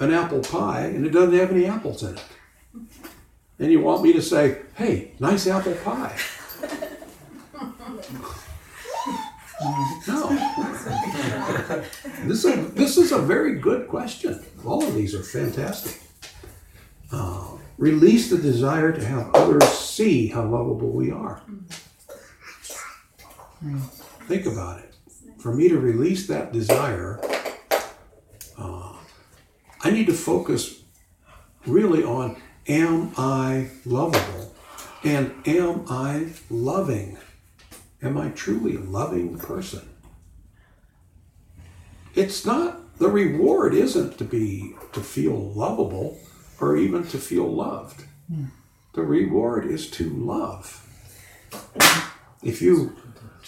an apple pie and it doesn't have any apples in it. And you want me to say, "Hey, nice apple pie." No. This is a, this is a very good question. All of these are fantastic. Uh, release the desire to have others see how lovable we are. Think about it. For me to release that desire, uh, I need to focus really on am I lovable? And am I loving? Am I truly a loving person? It's not, the reward isn't to be, to feel lovable or even to feel loved. The reward is to love. If you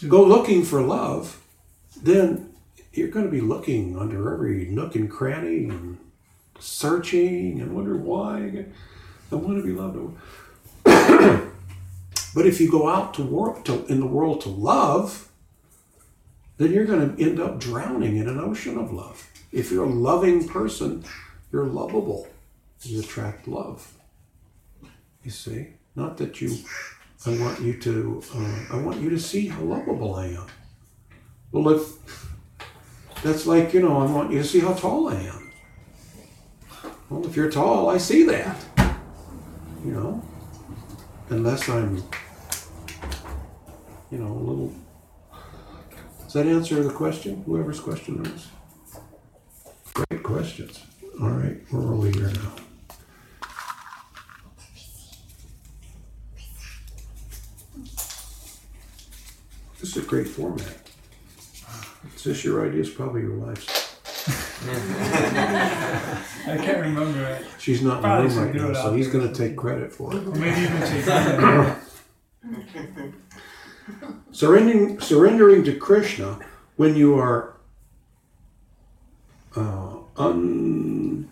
go looking for love, then you're going to be looking under every nook and cranny and searching and wonder why I want to be loved. but if you go out to work to, in the world to love, then you're going to end up drowning in an ocean of love. If you're a loving person, you're lovable. You attract love. You see, not that you. I want you to. Uh, I want you to see how lovable I am. Well, if that's like you know, I want you to see how tall I am. Well, if you're tall, I see that. You know, unless I'm, you know, a little. Does that answer the question? Whoever's question it is. Great questions. All right, where are we here now? This is a great format. It's this your idea? It's probably your wife's. I can't remember it. She's not in the Probably room should right do now, it so he's going to take credit for it. Or maybe even take Surrendering, surrendering to Krishna when you are uh, un,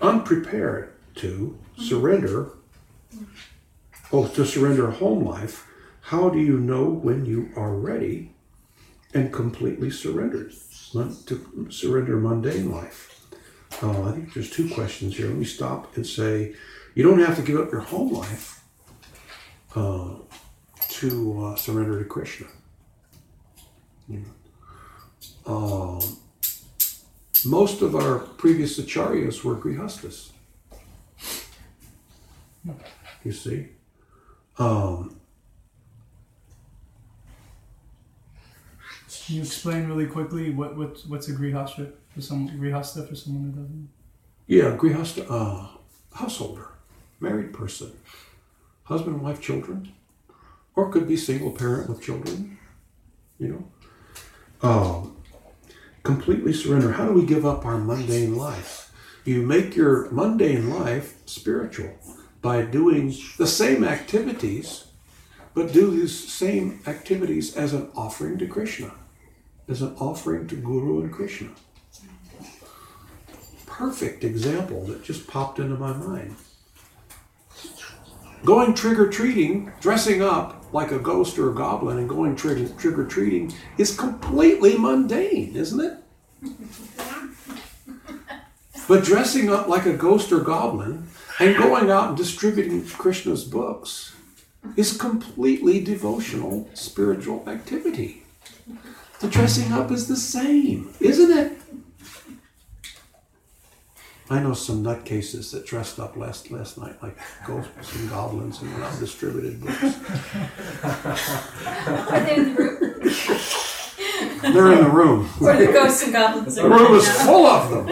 unprepared to surrender, oh, to surrender home life, how do you know when you are ready and completely surrendered to surrender mundane life? Uh, I think there's two questions here. Let me stop and say, you don't have to give up your home life uh, to uh, surrender to Krishna. Um, most of our previous acharyas were grihastas. You see, um, Can you explain really quickly what, what what's a grihasta for some grihasta for someone who doesn't? yeah, grihasta, uh, householder, married person, husband, wife, children, or could be single parent with children. You know, um, completely surrender. How do we give up our mundane life? You make your mundane life spiritual by doing the same activities, but do these same activities as an offering to Krishna, as an offering to Guru and Krishna. Perfect example that just popped into my mind. Going trick or treating, dressing up like a ghost or a goblin and going trick or treating is completely mundane, isn't it? But dressing up like a ghost or goblin and going out and distributing Krishna's books is completely devotional, spiritual activity. The dressing up is the same, isn't it? I know some nutcases that dressed up last last night like ghosts and goblins and went out distributed books. Are they in the room? They're in the room. Or the ghosts and goblins The room is full of them.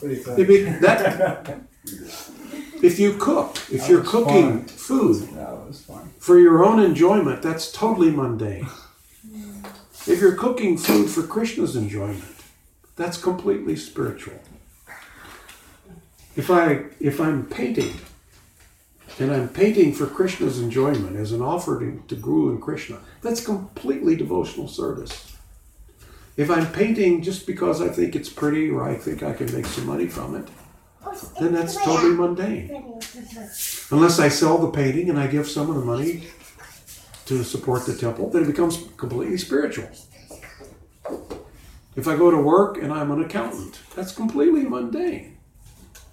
Pretty If it- that- if you cook, if you're cooking food That was fun. for your own enjoyment, that's totally mundane. If you're cooking food for Krishna's enjoyment, that's completely spiritual. If I if I'm painting and I'm painting for Krishna's enjoyment as an offering to Guru and Krishna, that's completely devotional service. If I'm painting just because I think it's pretty or I think I can make some money from it, then that's totally mundane. Unless I sell the painting and I give some of the money to support the temple, then it becomes completely spiritual. If I go to work and I'm an accountant, that's completely mundane.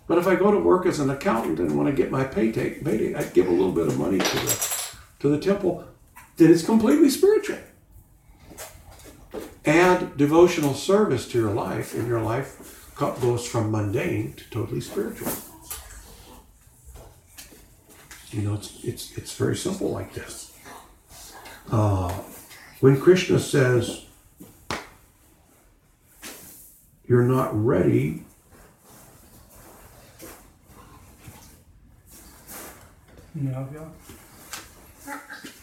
But if I go to work as an accountant and when I get my payday, payday I give a little bit of money to the to the temple, then it's completely spiritual. Add devotional service to your life, and your life co- goes from mundane to totally spiritual. You know, it's it's it's very simple like this. Uh, when Krishna says you're not ready, Can you help you?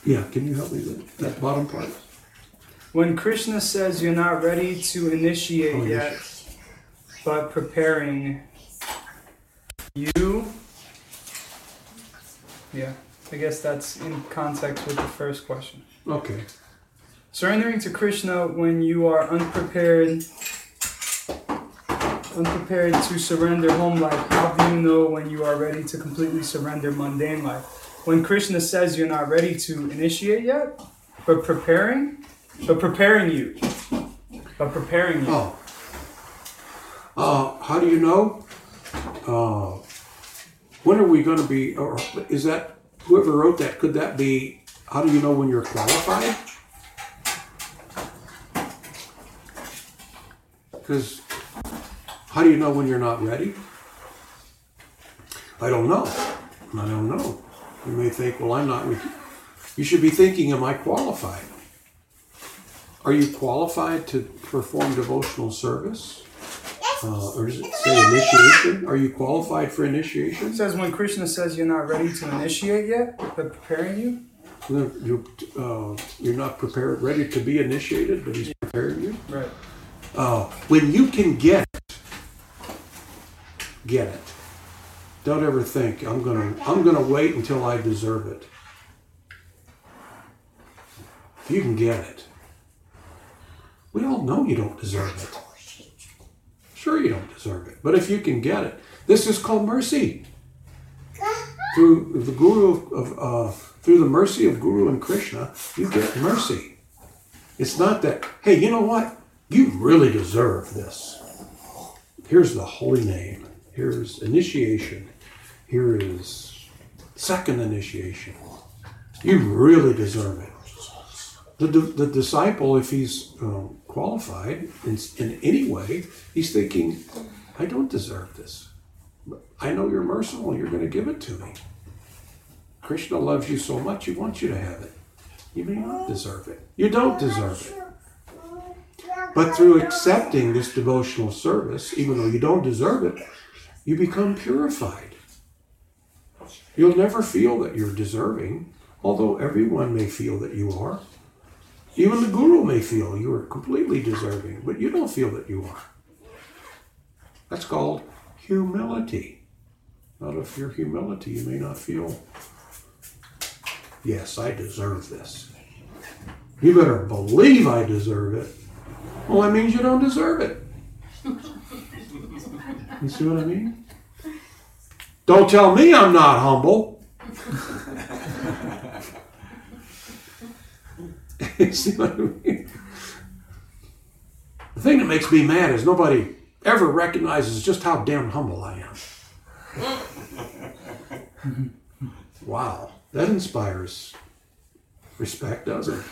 yeah, can you help me with that bottom part? When Krishna says you're not ready to initiate Oh, yet. But preparing you. Yeah, I guess that's in context with the first question. Okay. Surrendering to Krishna when you are unprepared unprepared to surrender home life, how do you know when you are ready to completely surrender mundane life? When Krishna says you're not ready to initiate yet, but preparing, but preparing you, but preparing you. Oh. Uh, how do you know? Uh, when are we going to be, or is that, whoever wrote that, could that be, how do you know when you're qualified? Because how do you know when you're not ready? I don't know. I don't know. You may think, well, I'm not. You should be thinking, am I qualified? Are you qualified to perform devotional service? Uh, or does it say initiation? Are you qualified for initiation? It initiation? says when Krishna says you're not ready to initiate yet, but preparing you. You, uh, you're not prepared, ready to be initiated, but he's preparing you. Right. Uh, when you can get it, get it. Don't ever think I'm gonna I'm gonna wait until I deserve it. If you can get it, we all know you don't deserve it. Sure, you don't deserve it, but if you can get it, this is called mercy. Through the Guru of, of uh, through the mercy of Guru and Krishna, you get mercy. It's not that, hey, you know what? You really deserve this. Here's the holy name. Here's initiation. Here is second initiation. You really deserve it. The, the disciple, if he's um, qualified in, in any way, he's thinking, I don't deserve this. I know you're merciful. You're going to give it to me. Krishna loves you so much, he wants you to have it. You may not deserve it. You don't deserve it. But through accepting this devotional service, even though you don't deserve it, you become purified. You'll never feel that you're deserving, although everyone may feel that you are. Even the guru may feel you are completely deserving, but you don't feel that you are. That's called humility. Out of your humility, you may not feel, yes, I deserve this. You better believe I deserve it. Well, that means you don't deserve it. You see what I mean? Don't tell me I'm not humble. You see what I mean? The thing that makes me mad is nobody ever recognizes just how damn humble I am. wow, that inspires respect, doesn't it?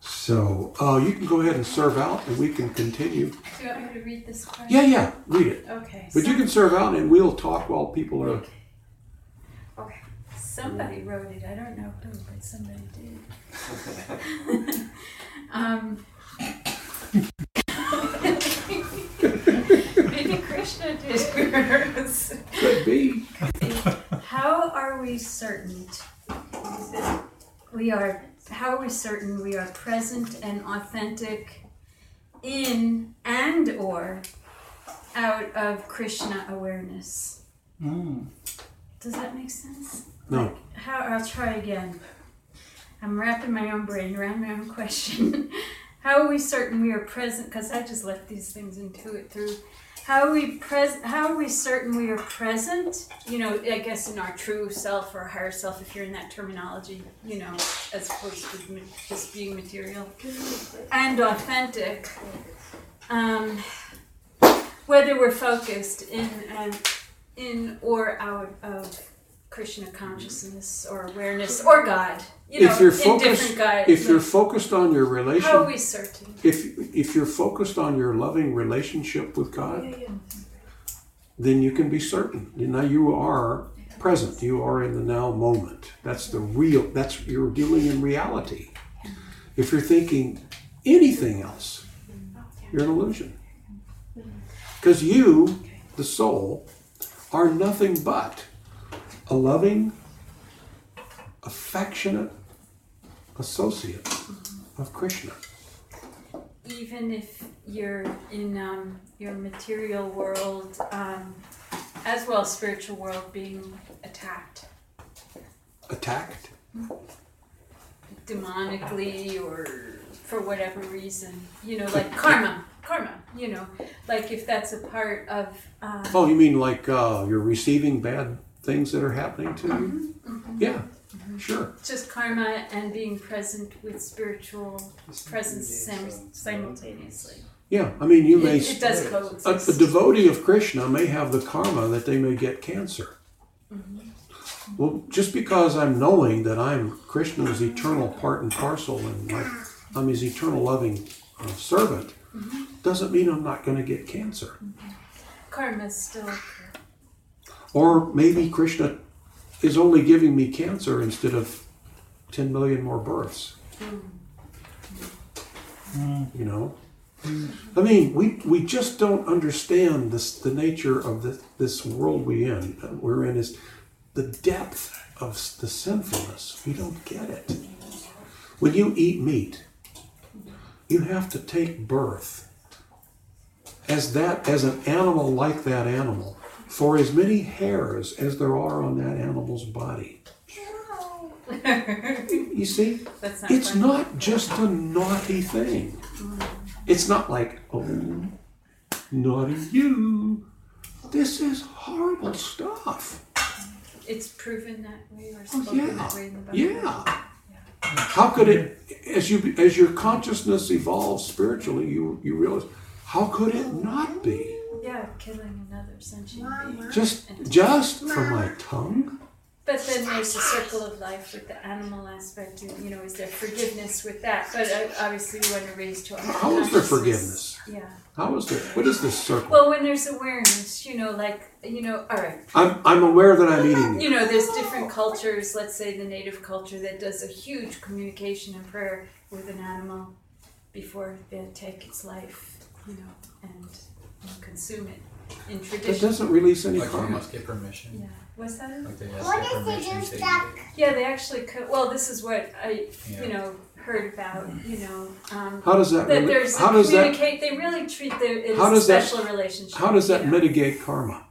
So, uh, you can go ahead and serve out, and we can continue. Do you want me to read this question? Yeah, yeah, read it. Okay. But you can serve out, and we'll talk while people are. Okay. Somebody wrote it. I don't know who, but somebody did. um, maybe Krishna did. Could be. How are we certain we are how are we certain we are present and authentic in and or out of Krishna awareness? Does that make sense? No. How I'll try again. I'm wrapping my own brain around my own question. how are we certain we are present? Because I just let these things intuit through. How are we present? How are we certain we are present? You know, I guess in our true self or higher self, if you're in that terminology, you know, as opposed to just being material and authentic. Um, whether we're focused in and in or out of Krishna mhm. consciousness or awareness or God, you know, if you're in focused, different guides. if you're focused on your how are we certain? if if you're focused on your loving relationship with God, then you can be certain. You know, you are present. You are in the now moment. That's the real. That's you're dealing in reality. If you're thinking anything else, you're an illusion. Because you, the soul, are nothing but a loving, affectionate associate of Krishna. even if you're in um, your material world um, as well as spiritual world being attacked Attacked. demonically or for whatever reason you know like karma karma you know like if that's a part of um, Oh, you mean like uh, you're receiving bad things that are happening to you? Mm-hmm, mm-hmm. Yeah, sure. just karma and being present with spiritual presence sim- simultaneously Yeah, I mean, you may. it does A, a coexist devotee of Krishna may have the karma that they may get cancer. Mm-hmm. Well, just because I'm knowing that I'm Krishna's eternal part and parcel and like I'm his eternal loving uh, servant, doesn't mean I'm not going to get cancer. karma is still Or maybe Krishna is only giving me cancer instead of 10 million more births. You know? I mean, we, we just don't understand this, the nature of this, this world we in we're in is the depth of the sinfulness. We don't get it. When you eat meat, you have to take birth as that as an animal like that animal for as many hairs as there are on that animal's body. You see, That's not it's fun. not just a naughty thing. Mm. It's not like, oh, naughty you. This is horrible stuff. It's proven that way or Oh, yeah. that way in the Bible. Yeah. How could it, as you as your consciousness evolves spiritually, you you realize, how could it not be? Yeah, killing another sentient being. Just just for my tongue? But then there's the circle of life with the animal aspect, and you know, is there forgiveness with that? But uh, obviously, you want to raise to How is there forgiveness? Yeah. How is there? What is this circle? Well, when there's awareness, you know, like you know, all right, I'm I'm aware that I'm eating you. you know, there's different cultures. Let's say the native culture that does a huge communication and prayer with an animal before they take its life, you know, and, and consume it in That tradition. doesn't release any Like they karma. must get permission. Yeah. What's that? Like they ask What if they permission just stuck? Yeah, they actually could. Well, this is what I, Yeah. you know, heard about. You know, um, How does that? that rela- there's how does that? communicate. They really treat the How as a does that- special relationship. How does that you know. mitigate karma?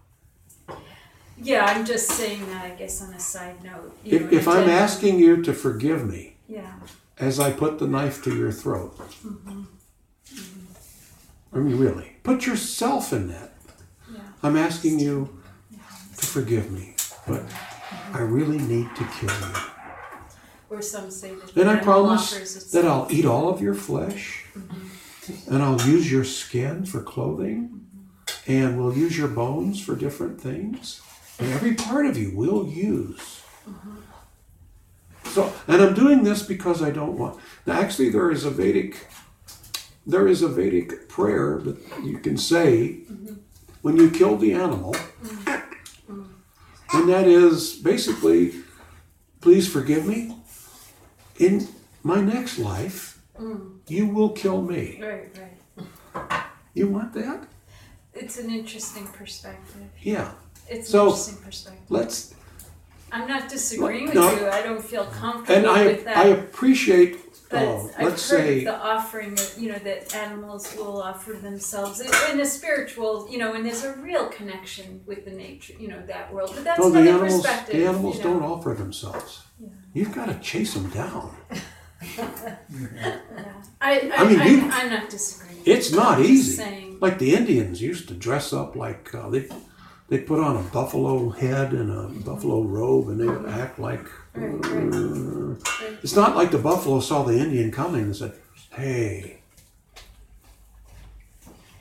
Yeah, I'm just saying that. I guess on a side note. You know, If, if I'm addendum. asking you to forgive me Yeah. as I put the knife to your throat, Mm-hmm. I mean, really, put yourself in that. Yeah. I'm asking you to forgive me, but I really need to kill you. Or some say that. Then I promise that I'll eat all of your flesh, mm-hmm. and I'll use your skin for clothing, mm-hmm. and we'll use your bones for different things, and every part of you we'll use. Mm-hmm. So, and I'm doing this because I don't want. Now, actually, there is a Vedic, there is a Vedic prayer that you can say when you kill the animal, and that is basically, please forgive me. In my next life, you will kill me. Right, right. You want that? It's an interesting perspective. Yeah. It's So- an interesting perspective. Let's. I'm not disagreeing with No. you. I don't feel comfortable And I with that. I appreciate. But oh, I've heard say the offering that you know that animals will offer themselves in, in a spiritual, you know, and there's a real connection with the nature, you know, that world. But that's no, the animals. perspective. The animals you know. don't offer themselves. Yeah. You've got to chase them down. Yeah. I, I, I mean, I, you- I'm not disagreeing. It's not I'm just easy. Saying, Like the Indians used to dress up like uh, they they put on a buffalo head and a buffalo robe, and they would act like. Right, right. Right. It's not like the buffalo saw the Indian coming and said, "Hey,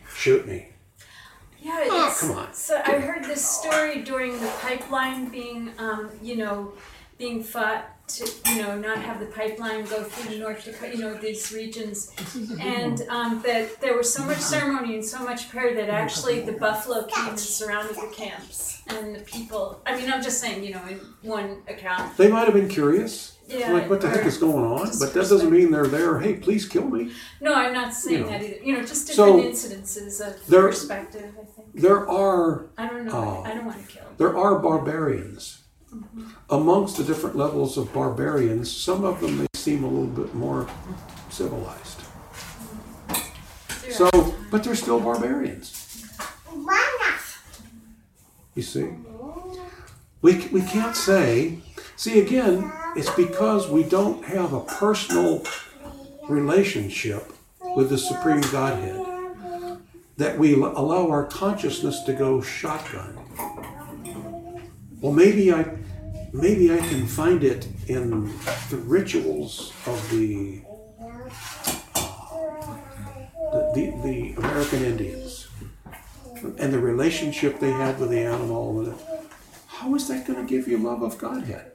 shoot me." yeah, it's, come on. So I heard this story during the pipeline being, um, you know, being fought to, you know, not have the pipeline go through North Dakota, you know, these regions, and um, that there was so much ceremony and so much prayer that actually the buffalo came and surrounded the camps and the people. I mean, I'm just saying, you know, in one account, They might have been curious, yeah. like what the heck is going on, but that doesn't mean they're there. Hey, please kill me. No, I'm not saying you know. that either. You know, just So, different incidences of there- perspective. I think. There are I don't know. Oh. I don't want to kill. there are barbarians. Amongst the different levels of barbarians, some of them may seem a little bit more civilized. So, but they're still barbarians. You see, we we can't say. See again, it's because we don't have a personal relationship with the Supreme Godhead that we allow our consciousness to go shotgun. Well, maybe I, maybe I can find it in the rituals of the the, the, the American Indians and the relationship they had with the animal. and How is that going to give you love of Godhead?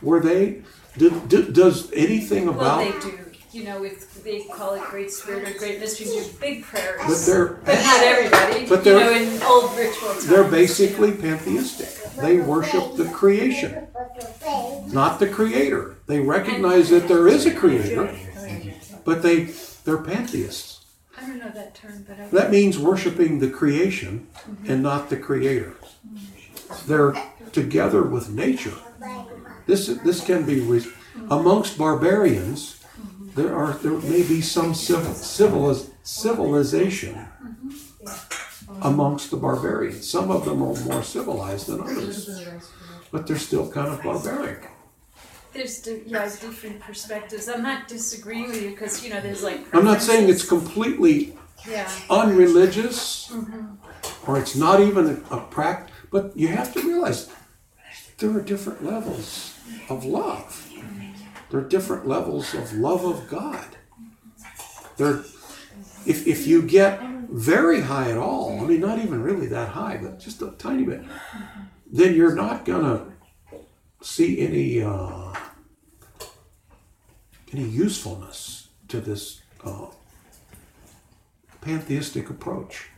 Were they? Did, did, does anything Well, about? they do. You know, with they call it great spirit or great mystery. Do big prayers, But they're but not everybody. But they're- know, in old ritual times. they're basically pantheistic. They worship the creation, not the creator. They recognize that there is a creator, but they they're pantheists. I don't know that term, but I. That means worshiping the creation and not the creator. They're together with nature, This this can be re- amongst barbarians. There are there may be some civil, civiliz, civilization mm-hmm. amongst the barbarians. Some of them are more civilized than others, but they're still kind of barbaric. There's yeah different perspectives. I'm not disagreeing with you because you know there's like. I'm not saying it's completely Yeah. unreligious mm-hmm. or it's not even a, a prac but you have to realize there are different levels of love there are different levels of love of god there if, if you get very high at all i mean not even really that high but just a tiny bit then you're not gonna see any uh, any usefulness to this uh, pantheistic approach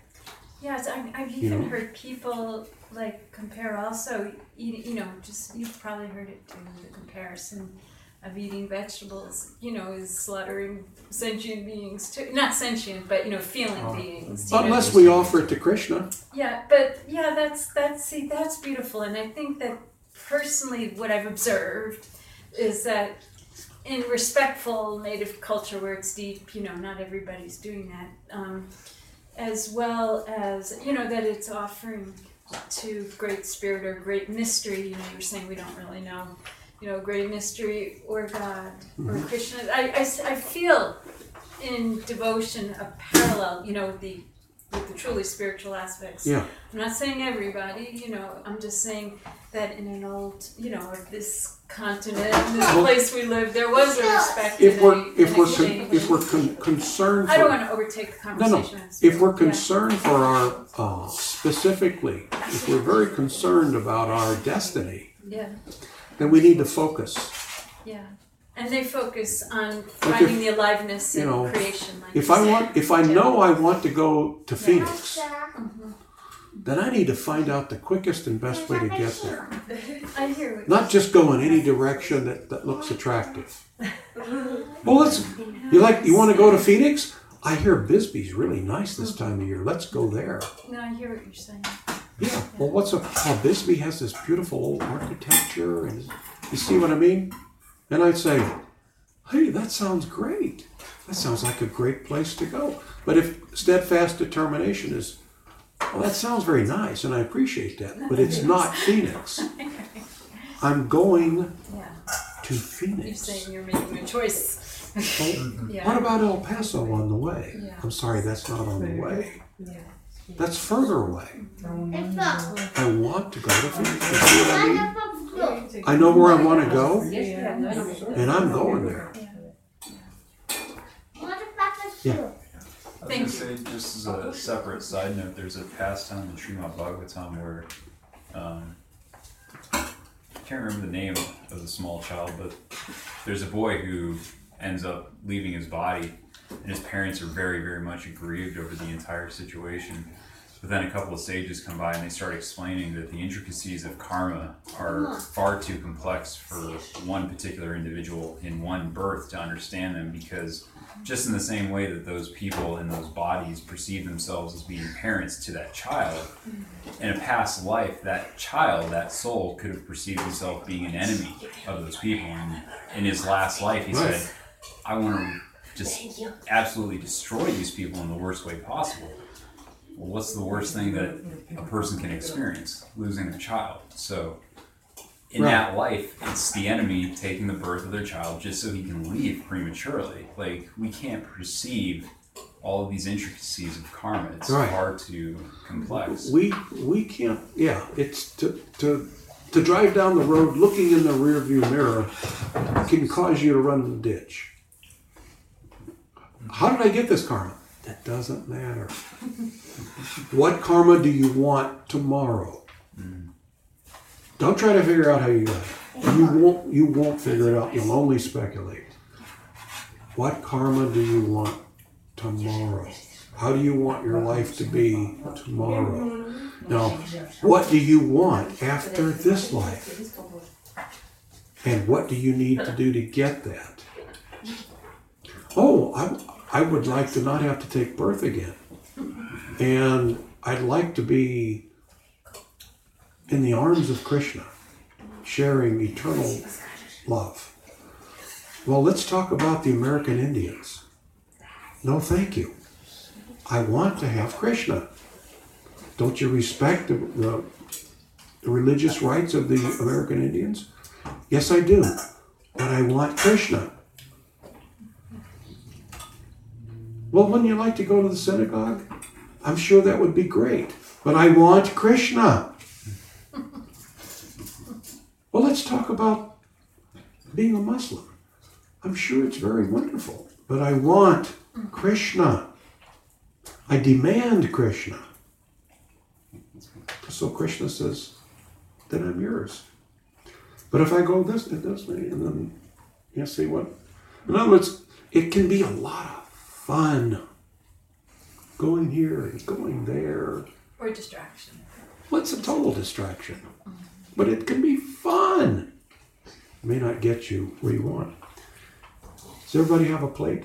Yes, I, I've You even know? heard people like compare also, eating, you know, just you've probably heard it too, the comparison of eating vegetables, you know, is slaughtering sentient beings too. Not sentient, but you know, feeling beings. you know. unless we offer it to krishna Yeah, but yeah, that's that's see, that's beautiful, and I think that personally, what I've observed is that in respectful native culture where it's deep, you know, not everybody's doing that, um, as well as you know that it's offering to great spirit or great mystery. You know, you were saying we don't really know, you know, great mystery or God or Krishna. I feel in devotion a parallel, you know, with the with the truly spiritual aspects. Yeah. I'm not saying everybody, you know, I'm just saying that in an old, you know, of this continent, this Well- place we live, there was a respect if we're a, if we're con- if we're con- concerned I don't want to overtake the conversation. no I'm if we're sorry. concerned for our uh, specifically if we're very concerned about our destiny Yeah, then we need to focus yeah, yeah. And they focus on Like finding if- the aliveness you in know, creation. Like if I said. want if I know I want to go to Phoenix Mm-hmm. then I need to find out the quickest and best way to get there I hear not just go in any direction that, that looks attractive well let's you like you want to go to Phoenix I hear Bisbee's really nice this time of year let's go there No, I hear what you're saying. Yeah. Well, what's a oh, Bisbee has this beautiful old architecture, and you see what I mean? And I'd say, hey, that sounds great. That sounds like a great place to go. But if steadfast determination is, well, that sounds very nice, and I appreciate that, but it's not Phoenix. I'm going Yeah, to Phoenix. you're saying you're making a choice. Oh, Yeah. What about El Paso on the way? Yeah. I'm sorry, that's not on the way. That's further away. I want to go to Phoenix. You see what I know where I want to go, and I'm going there. I was Thank gonna say, just as a separate side note, there's a pastime in Srimad Bhagavatam where, um, I can't remember the name of the small child, but there's a boy who ends up leaving his body, and his parents are very, very much aggrieved over the entire situation. But then a couple of sages come by and they start explaining that the intricacies of karma are far too complex for one particular individual in one birth to understand them because just in the same way that those people in those bodies perceive themselves as being parents to that child, in a past life, that child, that soul, could have perceived himself being an enemy of those people. And in his last life, he said, I want to just absolutely destroy these people in the worst way possible. Well, what's the worst thing that a person can experience? Losing a child. So, in Right. that life, it's the enemy taking the birth of their child just so he can leave prematurely. Like, we can't perceive all of these intricacies of karma. It's Right. far too complex. We we can't. Yeah, it's to to to drive down the road looking in the rearview mirror can cause you to run in the ditch. How did I get this karma? That doesn't matter. what karma do you want tomorrow? Mm. Don't try to figure out how you got it. You won't. You won't figure it out. You'll only speculate. What karma do you want tomorrow? How do you want your life to be tomorrow? Now, what do you want after this life? And what do you need to do to get that? Oh, I, I would like to not have to take birth again. And I'd like to be in the arms of Krishna. sharing eternal love. Well, let's talk about the American Indians. No, thank you. I want to have Krishna. Don't you respect the, the, the religious rights of the American Indians? Yes, I do. But I want Krishna. Well, wouldn't you like to go to the synagogue? I'm sure that would be great. But I want Krishna. Well, let's talk about being a Muslim. I'm sure it's very wonderful, but I want Krishna. I demand Krishna. So Krishna says, then I'm yours. But if I go this and this way, and then you see what? In other words, it can be a lot of fun going here and going there. Or distraction. Well, a total distraction, but it can be fun. It may not get you where you want. Does everybody have a plate?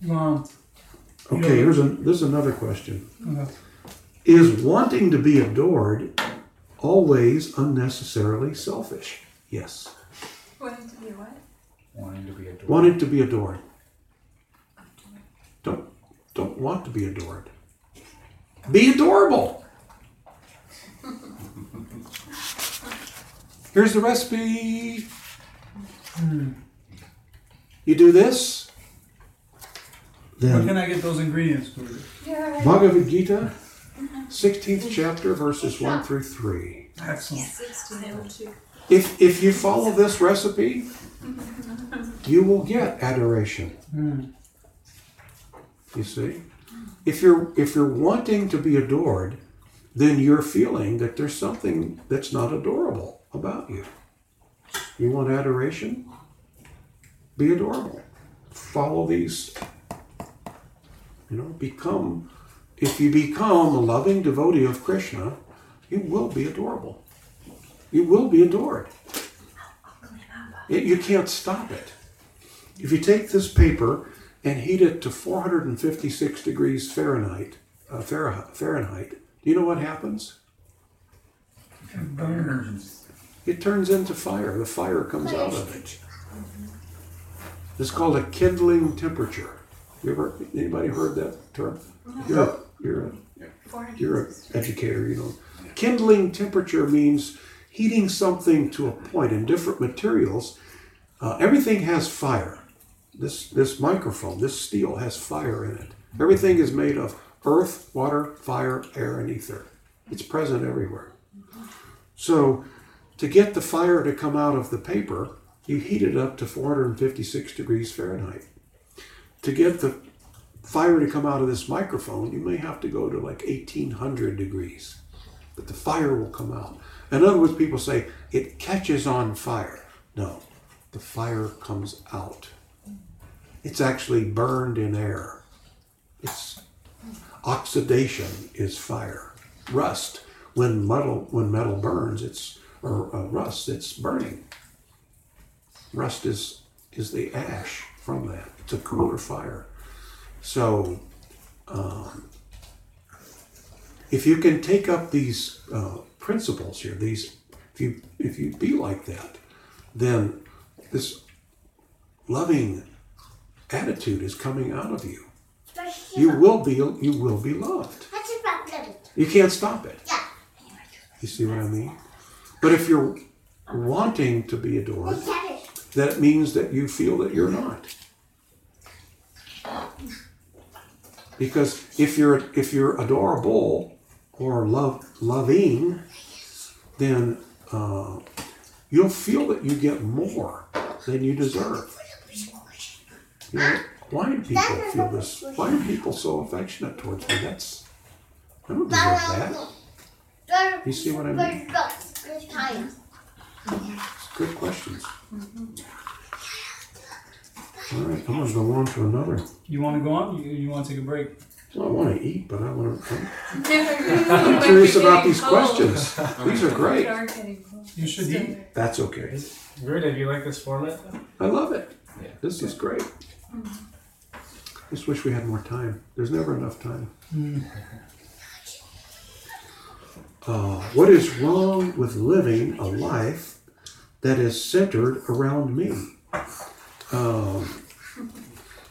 Mom. Okay, here's a, this is another question. Okay. Is wanting to be adored always unnecessarily selfish? Yes. Wanting to be what? Wanting to be adored. Wanting to be adored. Don't don't want to be adored. Be adorable. Here's the recipe. You do this, Where can I get those ingredients, Guru? Yeah. Bhagavad Gita, 16th chapter, verses 1 through 3. Excellent. If, if you follow this recipe, you will get adoration. Hmm. You see? If you're if you're wanting to be adored, then you're feeling that there's something that's not adorable about you. You want adoration? Be adorable. Follow these. You know, become if you become a loving devotee of Krishna, you will be adorable. You will be adored. It- you can't stop it. If you take this paper and heat it to 456 degrees Fahrenheit, uh, Fahrenheit, do you know what happens? It Burns. It turns into fire. The fire comes out of it. It's called a kindling temperature. You ever anybody heard that term? You're a, you're a, you're an educator, you know. Kindling temperature means heating something to a point in different materials. Uh, everything has fire. This this microphone, this steel has fire in it. Everything is made of earth, water, fire, air, and ether. It's present everywhere. So, to get the fire to come out of the paper, you heat it up to 456 degrees Fahrenheit. To get the fire to come out of this microphone, you may have to go to like 1800 degrees. But the fire will come out. In other words, people say it catches on fire. No, the fire comes out. It's actually burned in air. It's oxidation is fire. Rust, when metal when metal burns, it's or uh, rust, it's burning. Rust is is the ash from that. It's a cooler fire. So, um, if you can take up these uh, principles here, these if you if you be like that, then this loving attitude is coming out of you. You will be you will be loved. You can't stop it. You see what I mean? But if you're wanting to be adored, that means that you feel that you're not. Because if you're if you're adorable or love loving, then uh, you'll feel that you get more than you deserve. You know, why do people feel this? Why are people so affectionate towards me? That's I don't deserve that. You see what I mean? Good questions. All right, I'm gonna go on to another. You want to go on? You, you want to take a break? Well, I want to eat, but I want to. I'm I'm curious about these questions. These are great. You should eat. That's okay. Great. Do you like this format? I love it. Yeah. This is great. I just wish we had more time. There's never enough time. Mm. Uh, what is wrong with living a life that is centered around me? Um,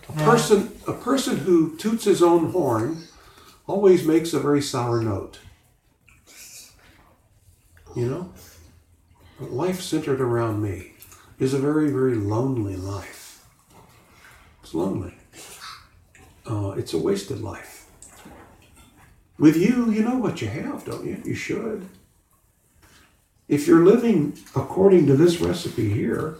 a person, a person who toots his own horn always makes a very sour note. You know, a life centered around me is a very, very lonely life. It's lonely. Uh, it's a wasted life. With you, you know what you have, don't you? You should. If you're living according to this recipe here,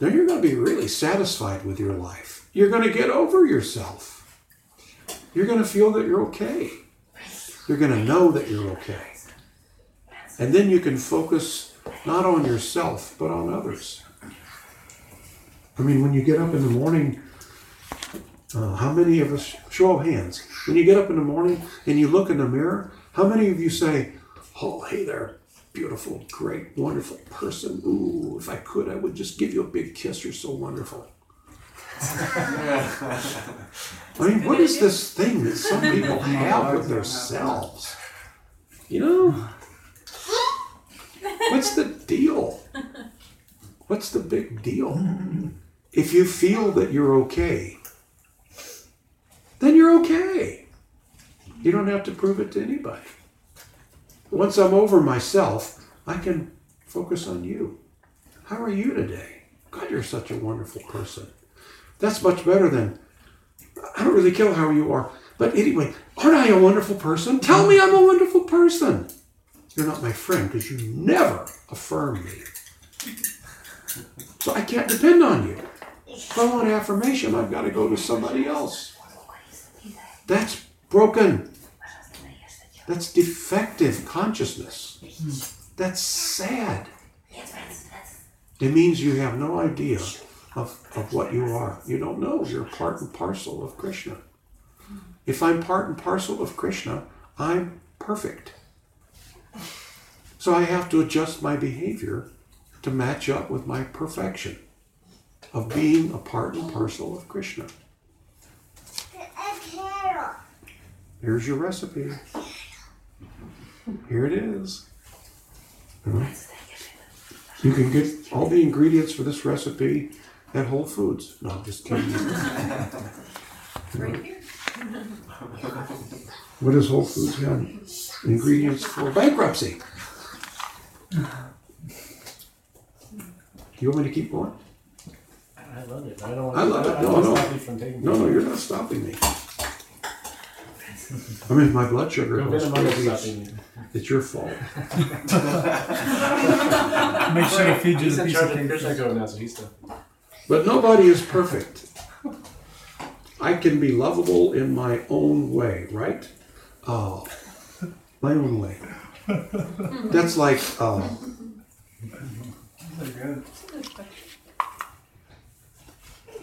then you're going to be really satisfied with your life. You're going to get over yourself. You're going to feel that you're okay. You're going to know that you're okay. And then you can focus not on yourself, but on others. I mean, when you get up in the morning, uh, how many of us, show of hands, when you get up in the morning and you look in the mirror, how many of you say, Oh, hey there, beautiful, great, wonderful person. Ooh, if I could, I would just give you a big kiss. You're so wonderful. I mean, what is this thing that some people have with themselves? You know? What's the deal? What's the big deal? If you feel that you're okay, then you're okay. You don't have to prove it to anybody. Once I'm over myself, I can focus on you. How are you today? God, you're such a wonderful person. That's much better than, I don't really care how you are. But anyway, aren't I a wonderful person? Tell me I'm a wonderful person. You're not my friend because you never affirm me. So I can't depend on you. If I want affirmation, I've got to go to somebody else. That's broken. That's defective consciousness. That's sad. It means you have no idea of, of what you are. You don't know. You're part and parcel of Krishna. If I'm part and parcel of Krishna, I'm perfect. So I have to adjust my behavior to match up with my perfection of being a part and parcel of Krishna. Here's your recipe. Here it is. You can get all the ingredients for this recipe at Whole Foods. No, I'm just kidding. Right here. What does Whole Foods have? Ingredients for bankruptcy. Do You want me to keep going? I love it. I don't want I love it. I No, don't no. want to stop you from taking No, no, you're not stopping me. I mean, if my blood sugar Go goes get him crazy. stopping you. It's your fault. Make sure to feed you He's the in piece charge of of cake. Krishna Go now, so he's the. But nobody is perfect. I can be lovable in my own way, right? Oh, my own way. That's like, uh,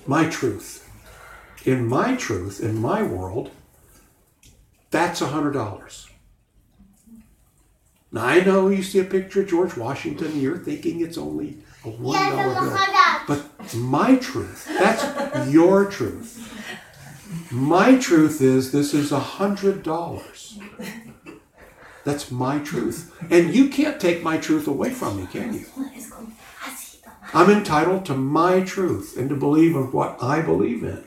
my truth. In my truth, in my world, that's a hundred dollars. Now I know you see a picture of George Washington, and you're thinking it's only a one dollar bill. But my truth, that's your truth. My truth is this is a hundred dollars. That's my truth. And you can't take my truth away from me, can you? I'm entitled to my truth and to believe in what I believe in.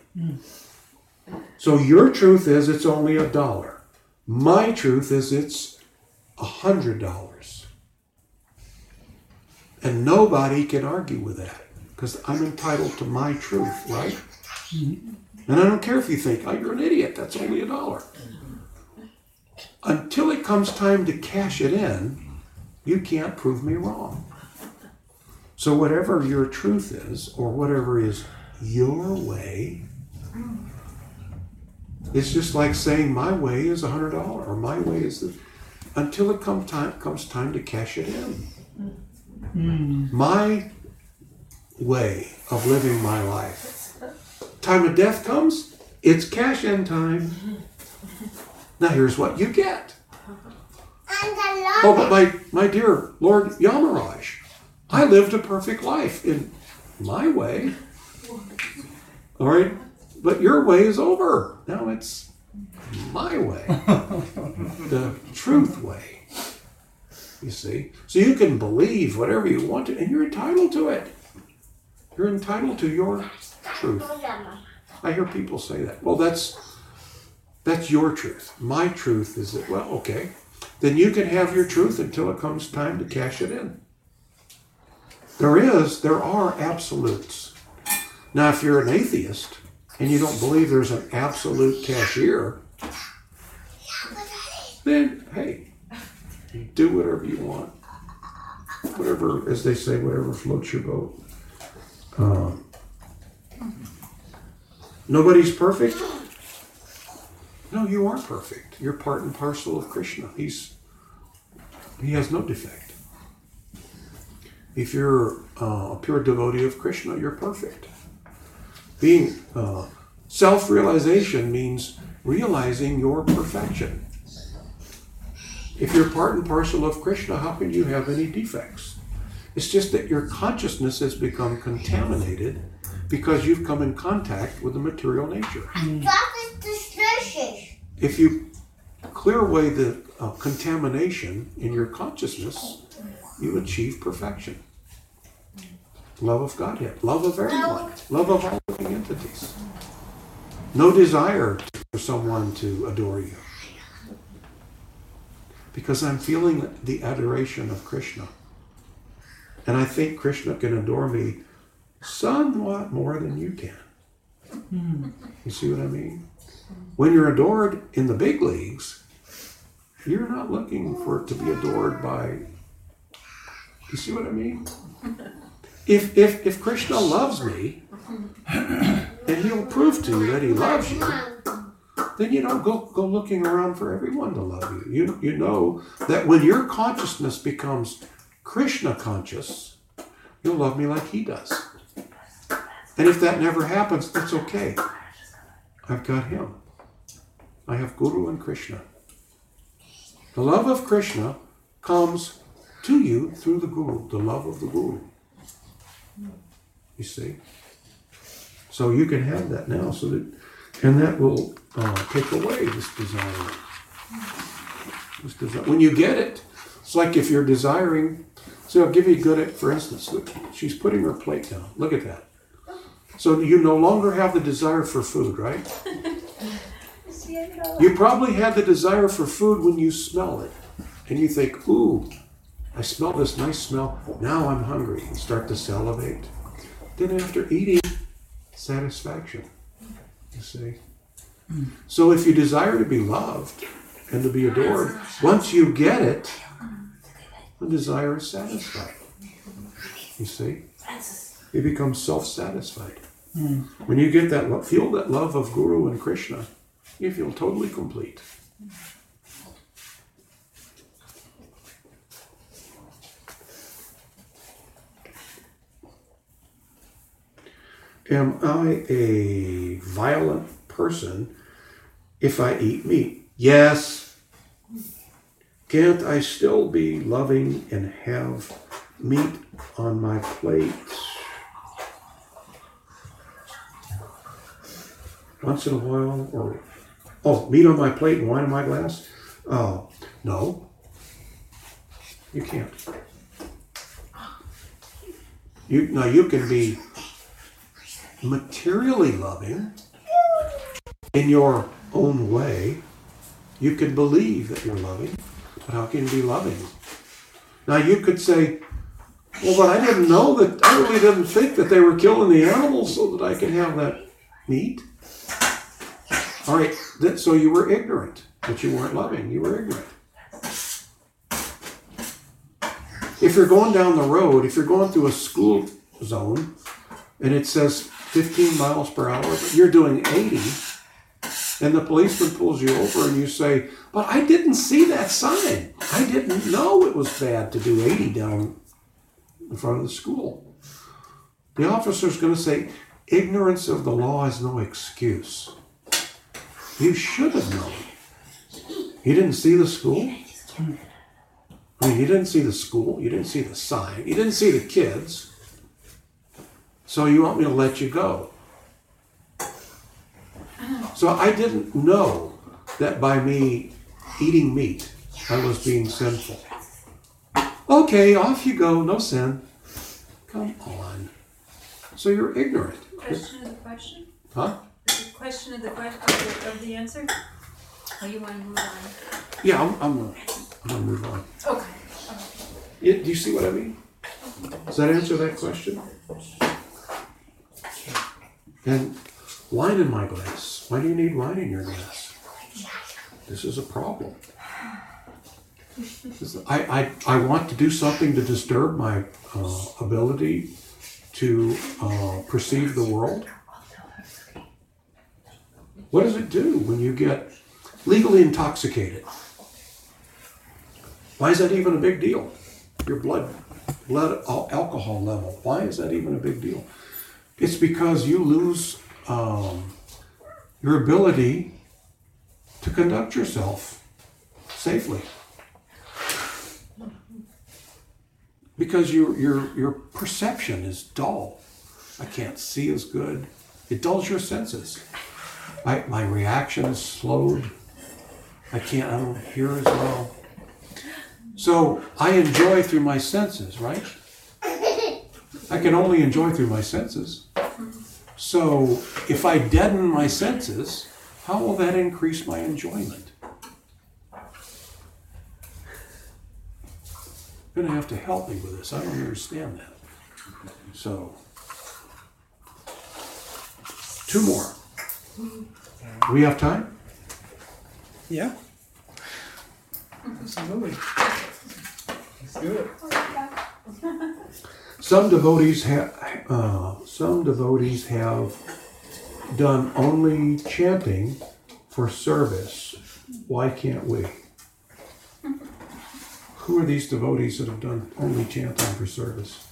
So your truth is it's only a dollar. My truth is it's a hundred dollars. And nobody can argue with that because I'm entitled to my truth, right? And I don't care if you think, oh, you're an idiot, that's only a dollar. Until it comes time to cash it in, you can't prove me wrong. So, whatever your truth is, or whatever is your way, it's just like saying my way is a hundred dollar, or my way is the, until it come time comes time to cash it in. Hmm. My way of living my life. Time of death comes, it's cash in time. Now here's what you get. Oh, but my, my dear Lord Yamaraj, I lived a perfect life in my way. All right? But your way is over. Now it's my way. the truth way. You see? So you can believe whatever you want to, and you're entitled to it. You're entitled to your truth. I hear people say that. Well, that's that's your truth. My truth is that, well, okay. Then you can have your truth until it comes time to cash it in. There is, there are absolutes. Now, if you're an atheist and you don't believe there's an absolute cashier, then hey, do whatever you want. Whatever, as they say, whatever floats your boat. Um, nobody's perfect. No, you are perfect. You're part and parcel of Krishna. He's he has no defect. If you're uh, a pure devotee of Krishna, you're perfect. Being uh, self-realization means realizing your perfection. If you're part and parcel of Krishna, how can you have any defects? It's just that your consciousness has become contaminated because you've come in contact with the material nature. If you clear away the uh, contamination in your consciousness, you achieve perfection. Love of Godhead, love of everyone, love of all living entities. No desire for someone to adore you. Because I'm feeling the adoration of Krishna. And I think Krishna can adore me somewhat more than you can. Hmm. You see what I mean? When you're adored in the big leagues, you're not looking for it to be adored by. You see what I mean? If if if Krishna loves me, and he'll prove to you that he loves you, then you don't go go looking around for everyone to love you. You you know that when your consciousness becomes Krishna conscious, you'll love me like he does. And if that never happens, that's okay. I've got him. I have Guru and Krishna. The love of Krishna comes to you through the Guru, the love of the Guru. You see? So you can have that now, so that, and that will uh, take away this desire. This desire. When you get it, it's like if you're desiring. So I'll give you a good, for instance. Look, she's putting her plate down. Look at that. So you no longer have the desire for food, right? You probably had the desire for food when you smell it. And you think, ooh, I smell this nice smell. Now I'm hungry. And start to salivate. Then after eating, satisfaction. You see? Mm. So if you desire to be loved and to be adored, once you get it, the desire is satisfied. You see? You become self-satisfied. Mm. When you get that, feel that love of Guru and Krishna, you feel totally complete. Am I a violent person if I eat meat? Yes. Can't I still be loving and have meat on my plate? Once in a while, or oh, meat on my plate and wine in my glass? Oh, no. You can't. You now you can be materially loving in your own way. You can believe that you're loving, but how can you be loving? Now you could say, well, but I didn't know that, I really didn't think that they were killing the animals so that I can have that meat. All right, that, so you were ignorant, but you weren't loving, you were ignorant. If you're going down the road, if you're going through a school zone and it says 15 miles per hour, but you're doing 80, and the policeman pulls you over and you say, But I didn't see that sign. I didn't know it was bad to do 80 down in front of the school. The officer's going to say, Ignorance of the law is no excuse. You should have known. You didn't see the school? I mean, you didn't see the school, you didn't see the sign, you didn't see the kids. So you want me to let you go? So I didn't know that by me eating meat. I was being sinful. Okay, off you go. No sin. Come on. So you're ignorant. Question of the question? Huh? It question of the question, of the, of the answer? Or you wanna move on? Yeah, I'm, I'm, gonna, I'm gonna move on. Okay. Yeah, do you see what I mean? Does that answer that question? And wine in my glass. Why do you need wine in your glass? This is a problem. I, I, I want to do something to disturb my uh, ability to uh, perceive the world. What does it do when you get legally intoxicated? Why is that even a big deal? Your blood, blood alcohol level. Why is that even a big deal? It's because you lose um, your ability to conduct yourself safely. Because your your your perception is dull. I can't see as good. It dulls your senses. I, my reaction is slowed. I can't. I don't hear as well. So I enjoy through my senses, right? I can only enjoy through my senses. So if I deaden my senses, how will that increase my enjoyment? You're gonna have to help me with this. I don't understand that. So two more. Do we have time? Yeah. Absolutely. Let's do it. Some devotees have, uh, some devotees have done only chanting for service. Why can't we? Who are these devotees that have done only chanting for service?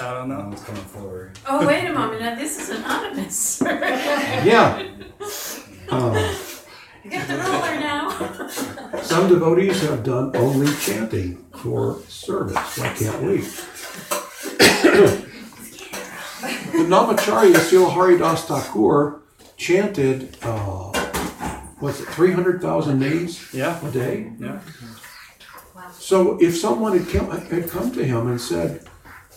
I don't No know. one's coming forward. Oh, wait a moment, now this is anonymous. Yeah. Get the ruler now. some devotees have done only chanting for service. I can't we? the Namacharya Srila Haridas Thakur chanted, uh, what's it, 300,000 names Yeah. a day? Yeah. So if someone had come, had come to him and said,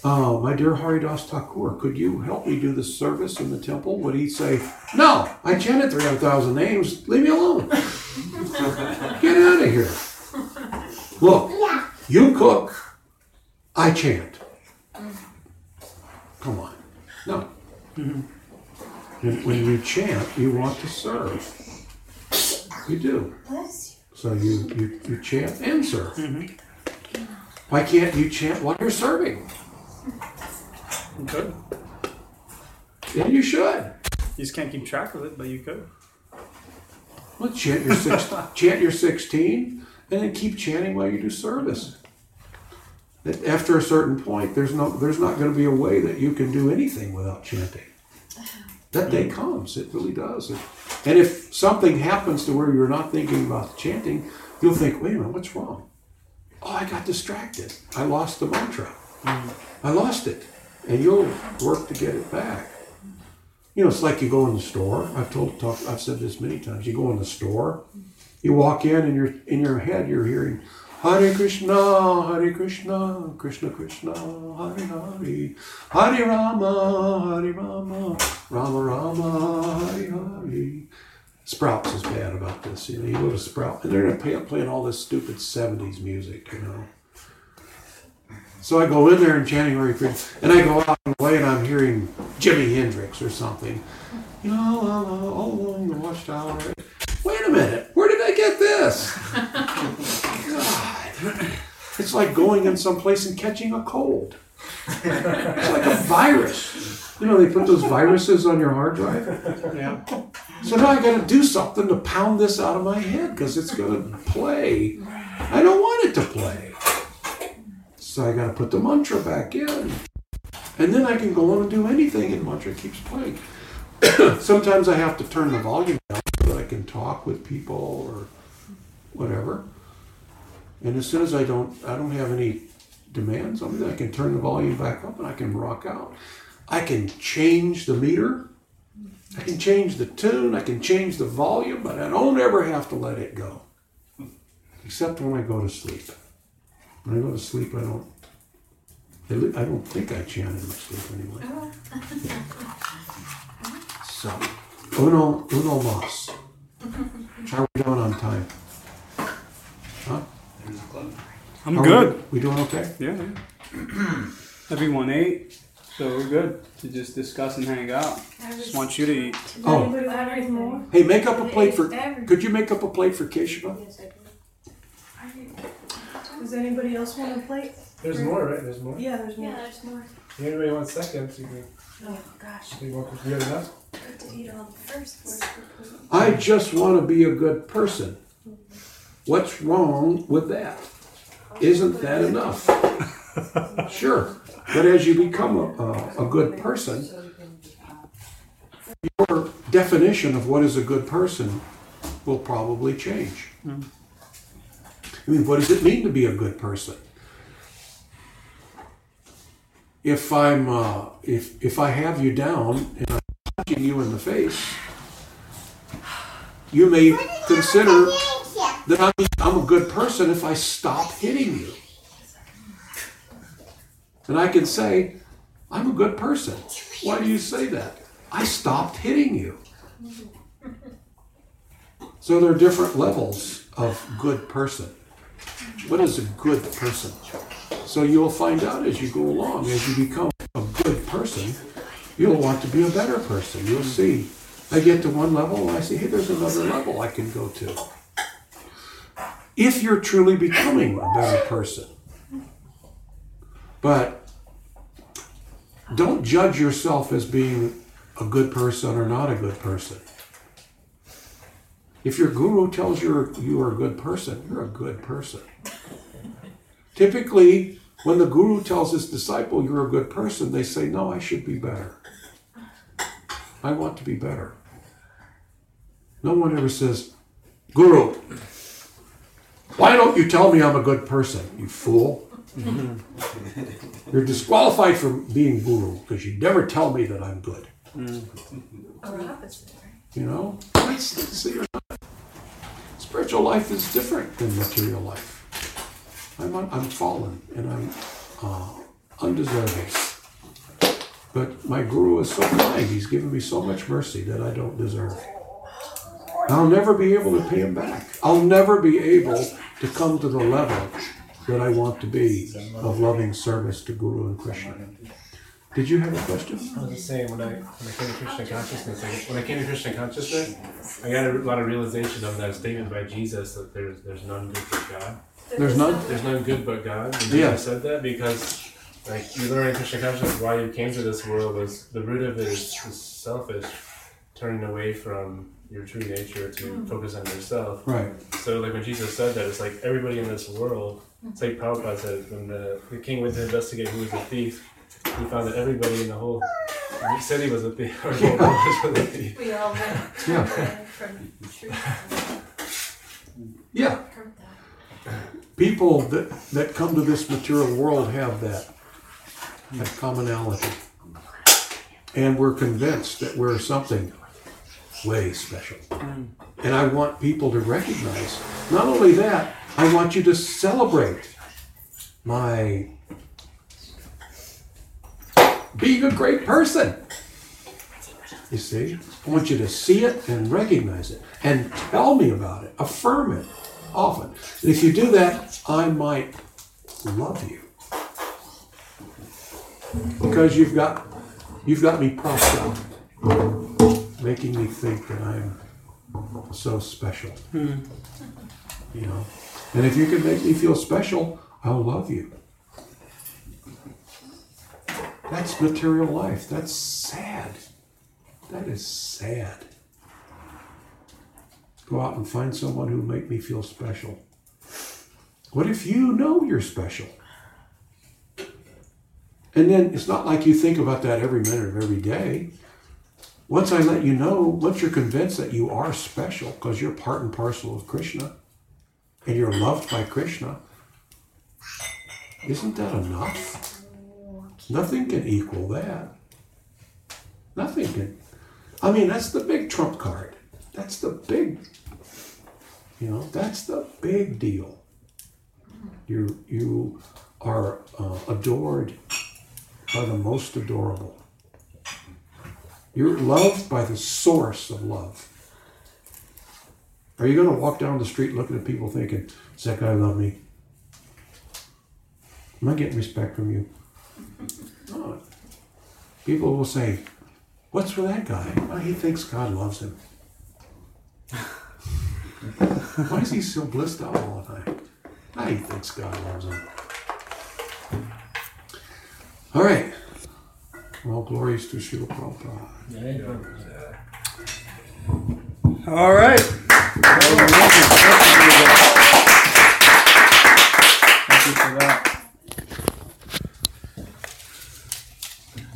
uh, "My dear Haridas Thakur, could you help me do the service in the temple?" Would he say, "No, I chanted three hundred thousand names. Leave me alone. Get out of here. Look, you cook, I chant. Come on, no. And when you chant, you want to serve. You do. So you, you, you chant and serve. Why can't you chant while you're serving? You could. Yeah, you should. You just can't keep track of it, but you could. Well, chant your six, chant your sixteen, and then keep chanting while you do service. That After a certain point, there's no, there's not going to be a way that you can do anything without chanting. Uh-huh. That day comes. It really does. And if something happens to where you're not thinking about chanting, you'll think, wait a minute, what's wrong? Oh, I got distracted. I lost the mantra. Mm-hmm. I lost it. And you'll work to get it back. You know, it's like you go in the store. I've told, talk, I've said this many times. You go in the store, you walk in, and you're in your head, you're hearing Hare Krishna, Hare Krishna, Krishna Krishna, Hare Hare, Hare Rama, Hare Rama, Rama Rama, Hare Hare. Sprouts is bad about this. You know, you go to Sprout, and they're gonna play, playing all this stupid '70s music. You know. So I go in there and chanting Hare and I go out and play, and I'm hearing Jimi Hendrix or something. You know, all along the watchtower. Wait a minute, where did I get this? God, it's like going in someplace and catching a cold. It's like a virus. You know, they put those viruses on your hard drive. Yeah. So now I got to do something to pound this out of my head because it's going to play. I don't want it to play. So I got to put the mantra back in. And then I can go on and do anything and mantra keeps playing. Sometimes I have to turn the volume down so that I can talk with people or whatever. And as soon as I don't I don't have any demands of me. I can turn the volume back up and I can rock out. I can change the meter. I can change the tune. I can change the volume, but I don't ever have to let it go. Except when I go to sleep. When I go to sleep, I don't. I don't think I chant in my sleep anyway. So, uno, uno mas. How are we doing on time? Huh? I'm Are good. We doing okay? Yeah. yeah. Everyone ate, so we're good to just discuss and hang out. Just want you to eat. Oh, Anybody want anything more? hey, make up a plate for. Could you make up a plate for Keshava? Does anybody else want a plate? There's more, right? There's more. Yeah, there's more. Yeah, there's more. If anybody wants seconds, you can. Oh gosh. You want you got enough? Good to eat all the first. Where's the- I just want to be a good person. What's wrong with that? Isn't that enough? Sure, but as you become a, a, a good person, your definition of what is a good person will probably change. Hmm. I mean, what does it mean to be a good person? If I'm, uh, if if I have you down and I'm punching you in the face, you may consider that I'm, I'm a good person if I stop hitting you. And I can say, I'm a good person. Why do you say that? I stopped hitting you. So there are different levels of good person. What is a good person? So you'll find out as you go along, as you become a good person, you'll want to be a better person. You'll see. I get to one level and I say, hey, there's another level I can go to. If you're truly becoming a better person. But don't judge yourself as being a good person or not a good person. If your guru tells you you are a good person, you're a good person. Typically, when the guru tells his disciple you're a good person, they say, No, I should be better. I want to be better. No one ever says, Guru, why don't you tell me I'm a good person, you fool? You're disqualified from being guru because you never tell me that I'm good. Mm. Oh, or opposite, right? You know? Spiritual life is different than material life. I'm, I'm fallen and I'm uh, undeserving. But my guru is so kind. He's given me so much mercy that I don't deserve. I'll never be able to pay him back. I'll never be able to come to the level that I want to be of loving service to Guru and Krishna. Did you have a question? I was just saying when I when I came to Krishna consciousness, I, when I came to Krishna consciousness, I got a lot of realization of that statement by Jesus that there's there's none good but God. There's none? There's none good but God. And Jesus Yeah. said that because like you learn in Krishna consciousness why you came to this world was the root of it is, is selfish, turning away from your true nature to hmm. focus on yourself. Right. So like when Jesus said that, it's like everybody in this world. It's like Prabhupada said when the, the king went to investigate who was a thief, he found that everybody in the whole ah. city was a thief or the was a thief. We all went Yeah. from truth Yeah. to heard that. people that, that come to this material world have that, that commonality. And we're convinced that we're something way special. Mm. And I want people to recognize, not only that, I want you to celebrate my being a great person. You see? I want you to see it and recognize it and tell me about it, affirm it often. And if you do that, I might love you. Because you've got you've got me propped up, making me think that I'm so special. Hmm. You know? And if you can make me feel special, I'll love you. That's material life. That's sad. That is sad. Go out and find someone who make me feel special. What if you know you're special? And then it's not like you think about that every minute of every day. Once I let you know, once you're convinced that you are special because you're part and parcel of Krishna and you're loved by Krishna, Isn't that enough? Nothing can equal that. Nothing can. I mean, that's the big trump card. That's the big, you know, that's the big deal. You, you are uh, adored by the most adorable. You're loved by the source of love. Are you going to walk down the street looking at people thinking, does that guy love me? Am I getting respect from you? No. People will say, What's with that guy? Well, he thinks God loves him. Why is he so blissed out all the time? Ah, he thinks God loves him. All right. All glories to Srila Prabhupada. All right.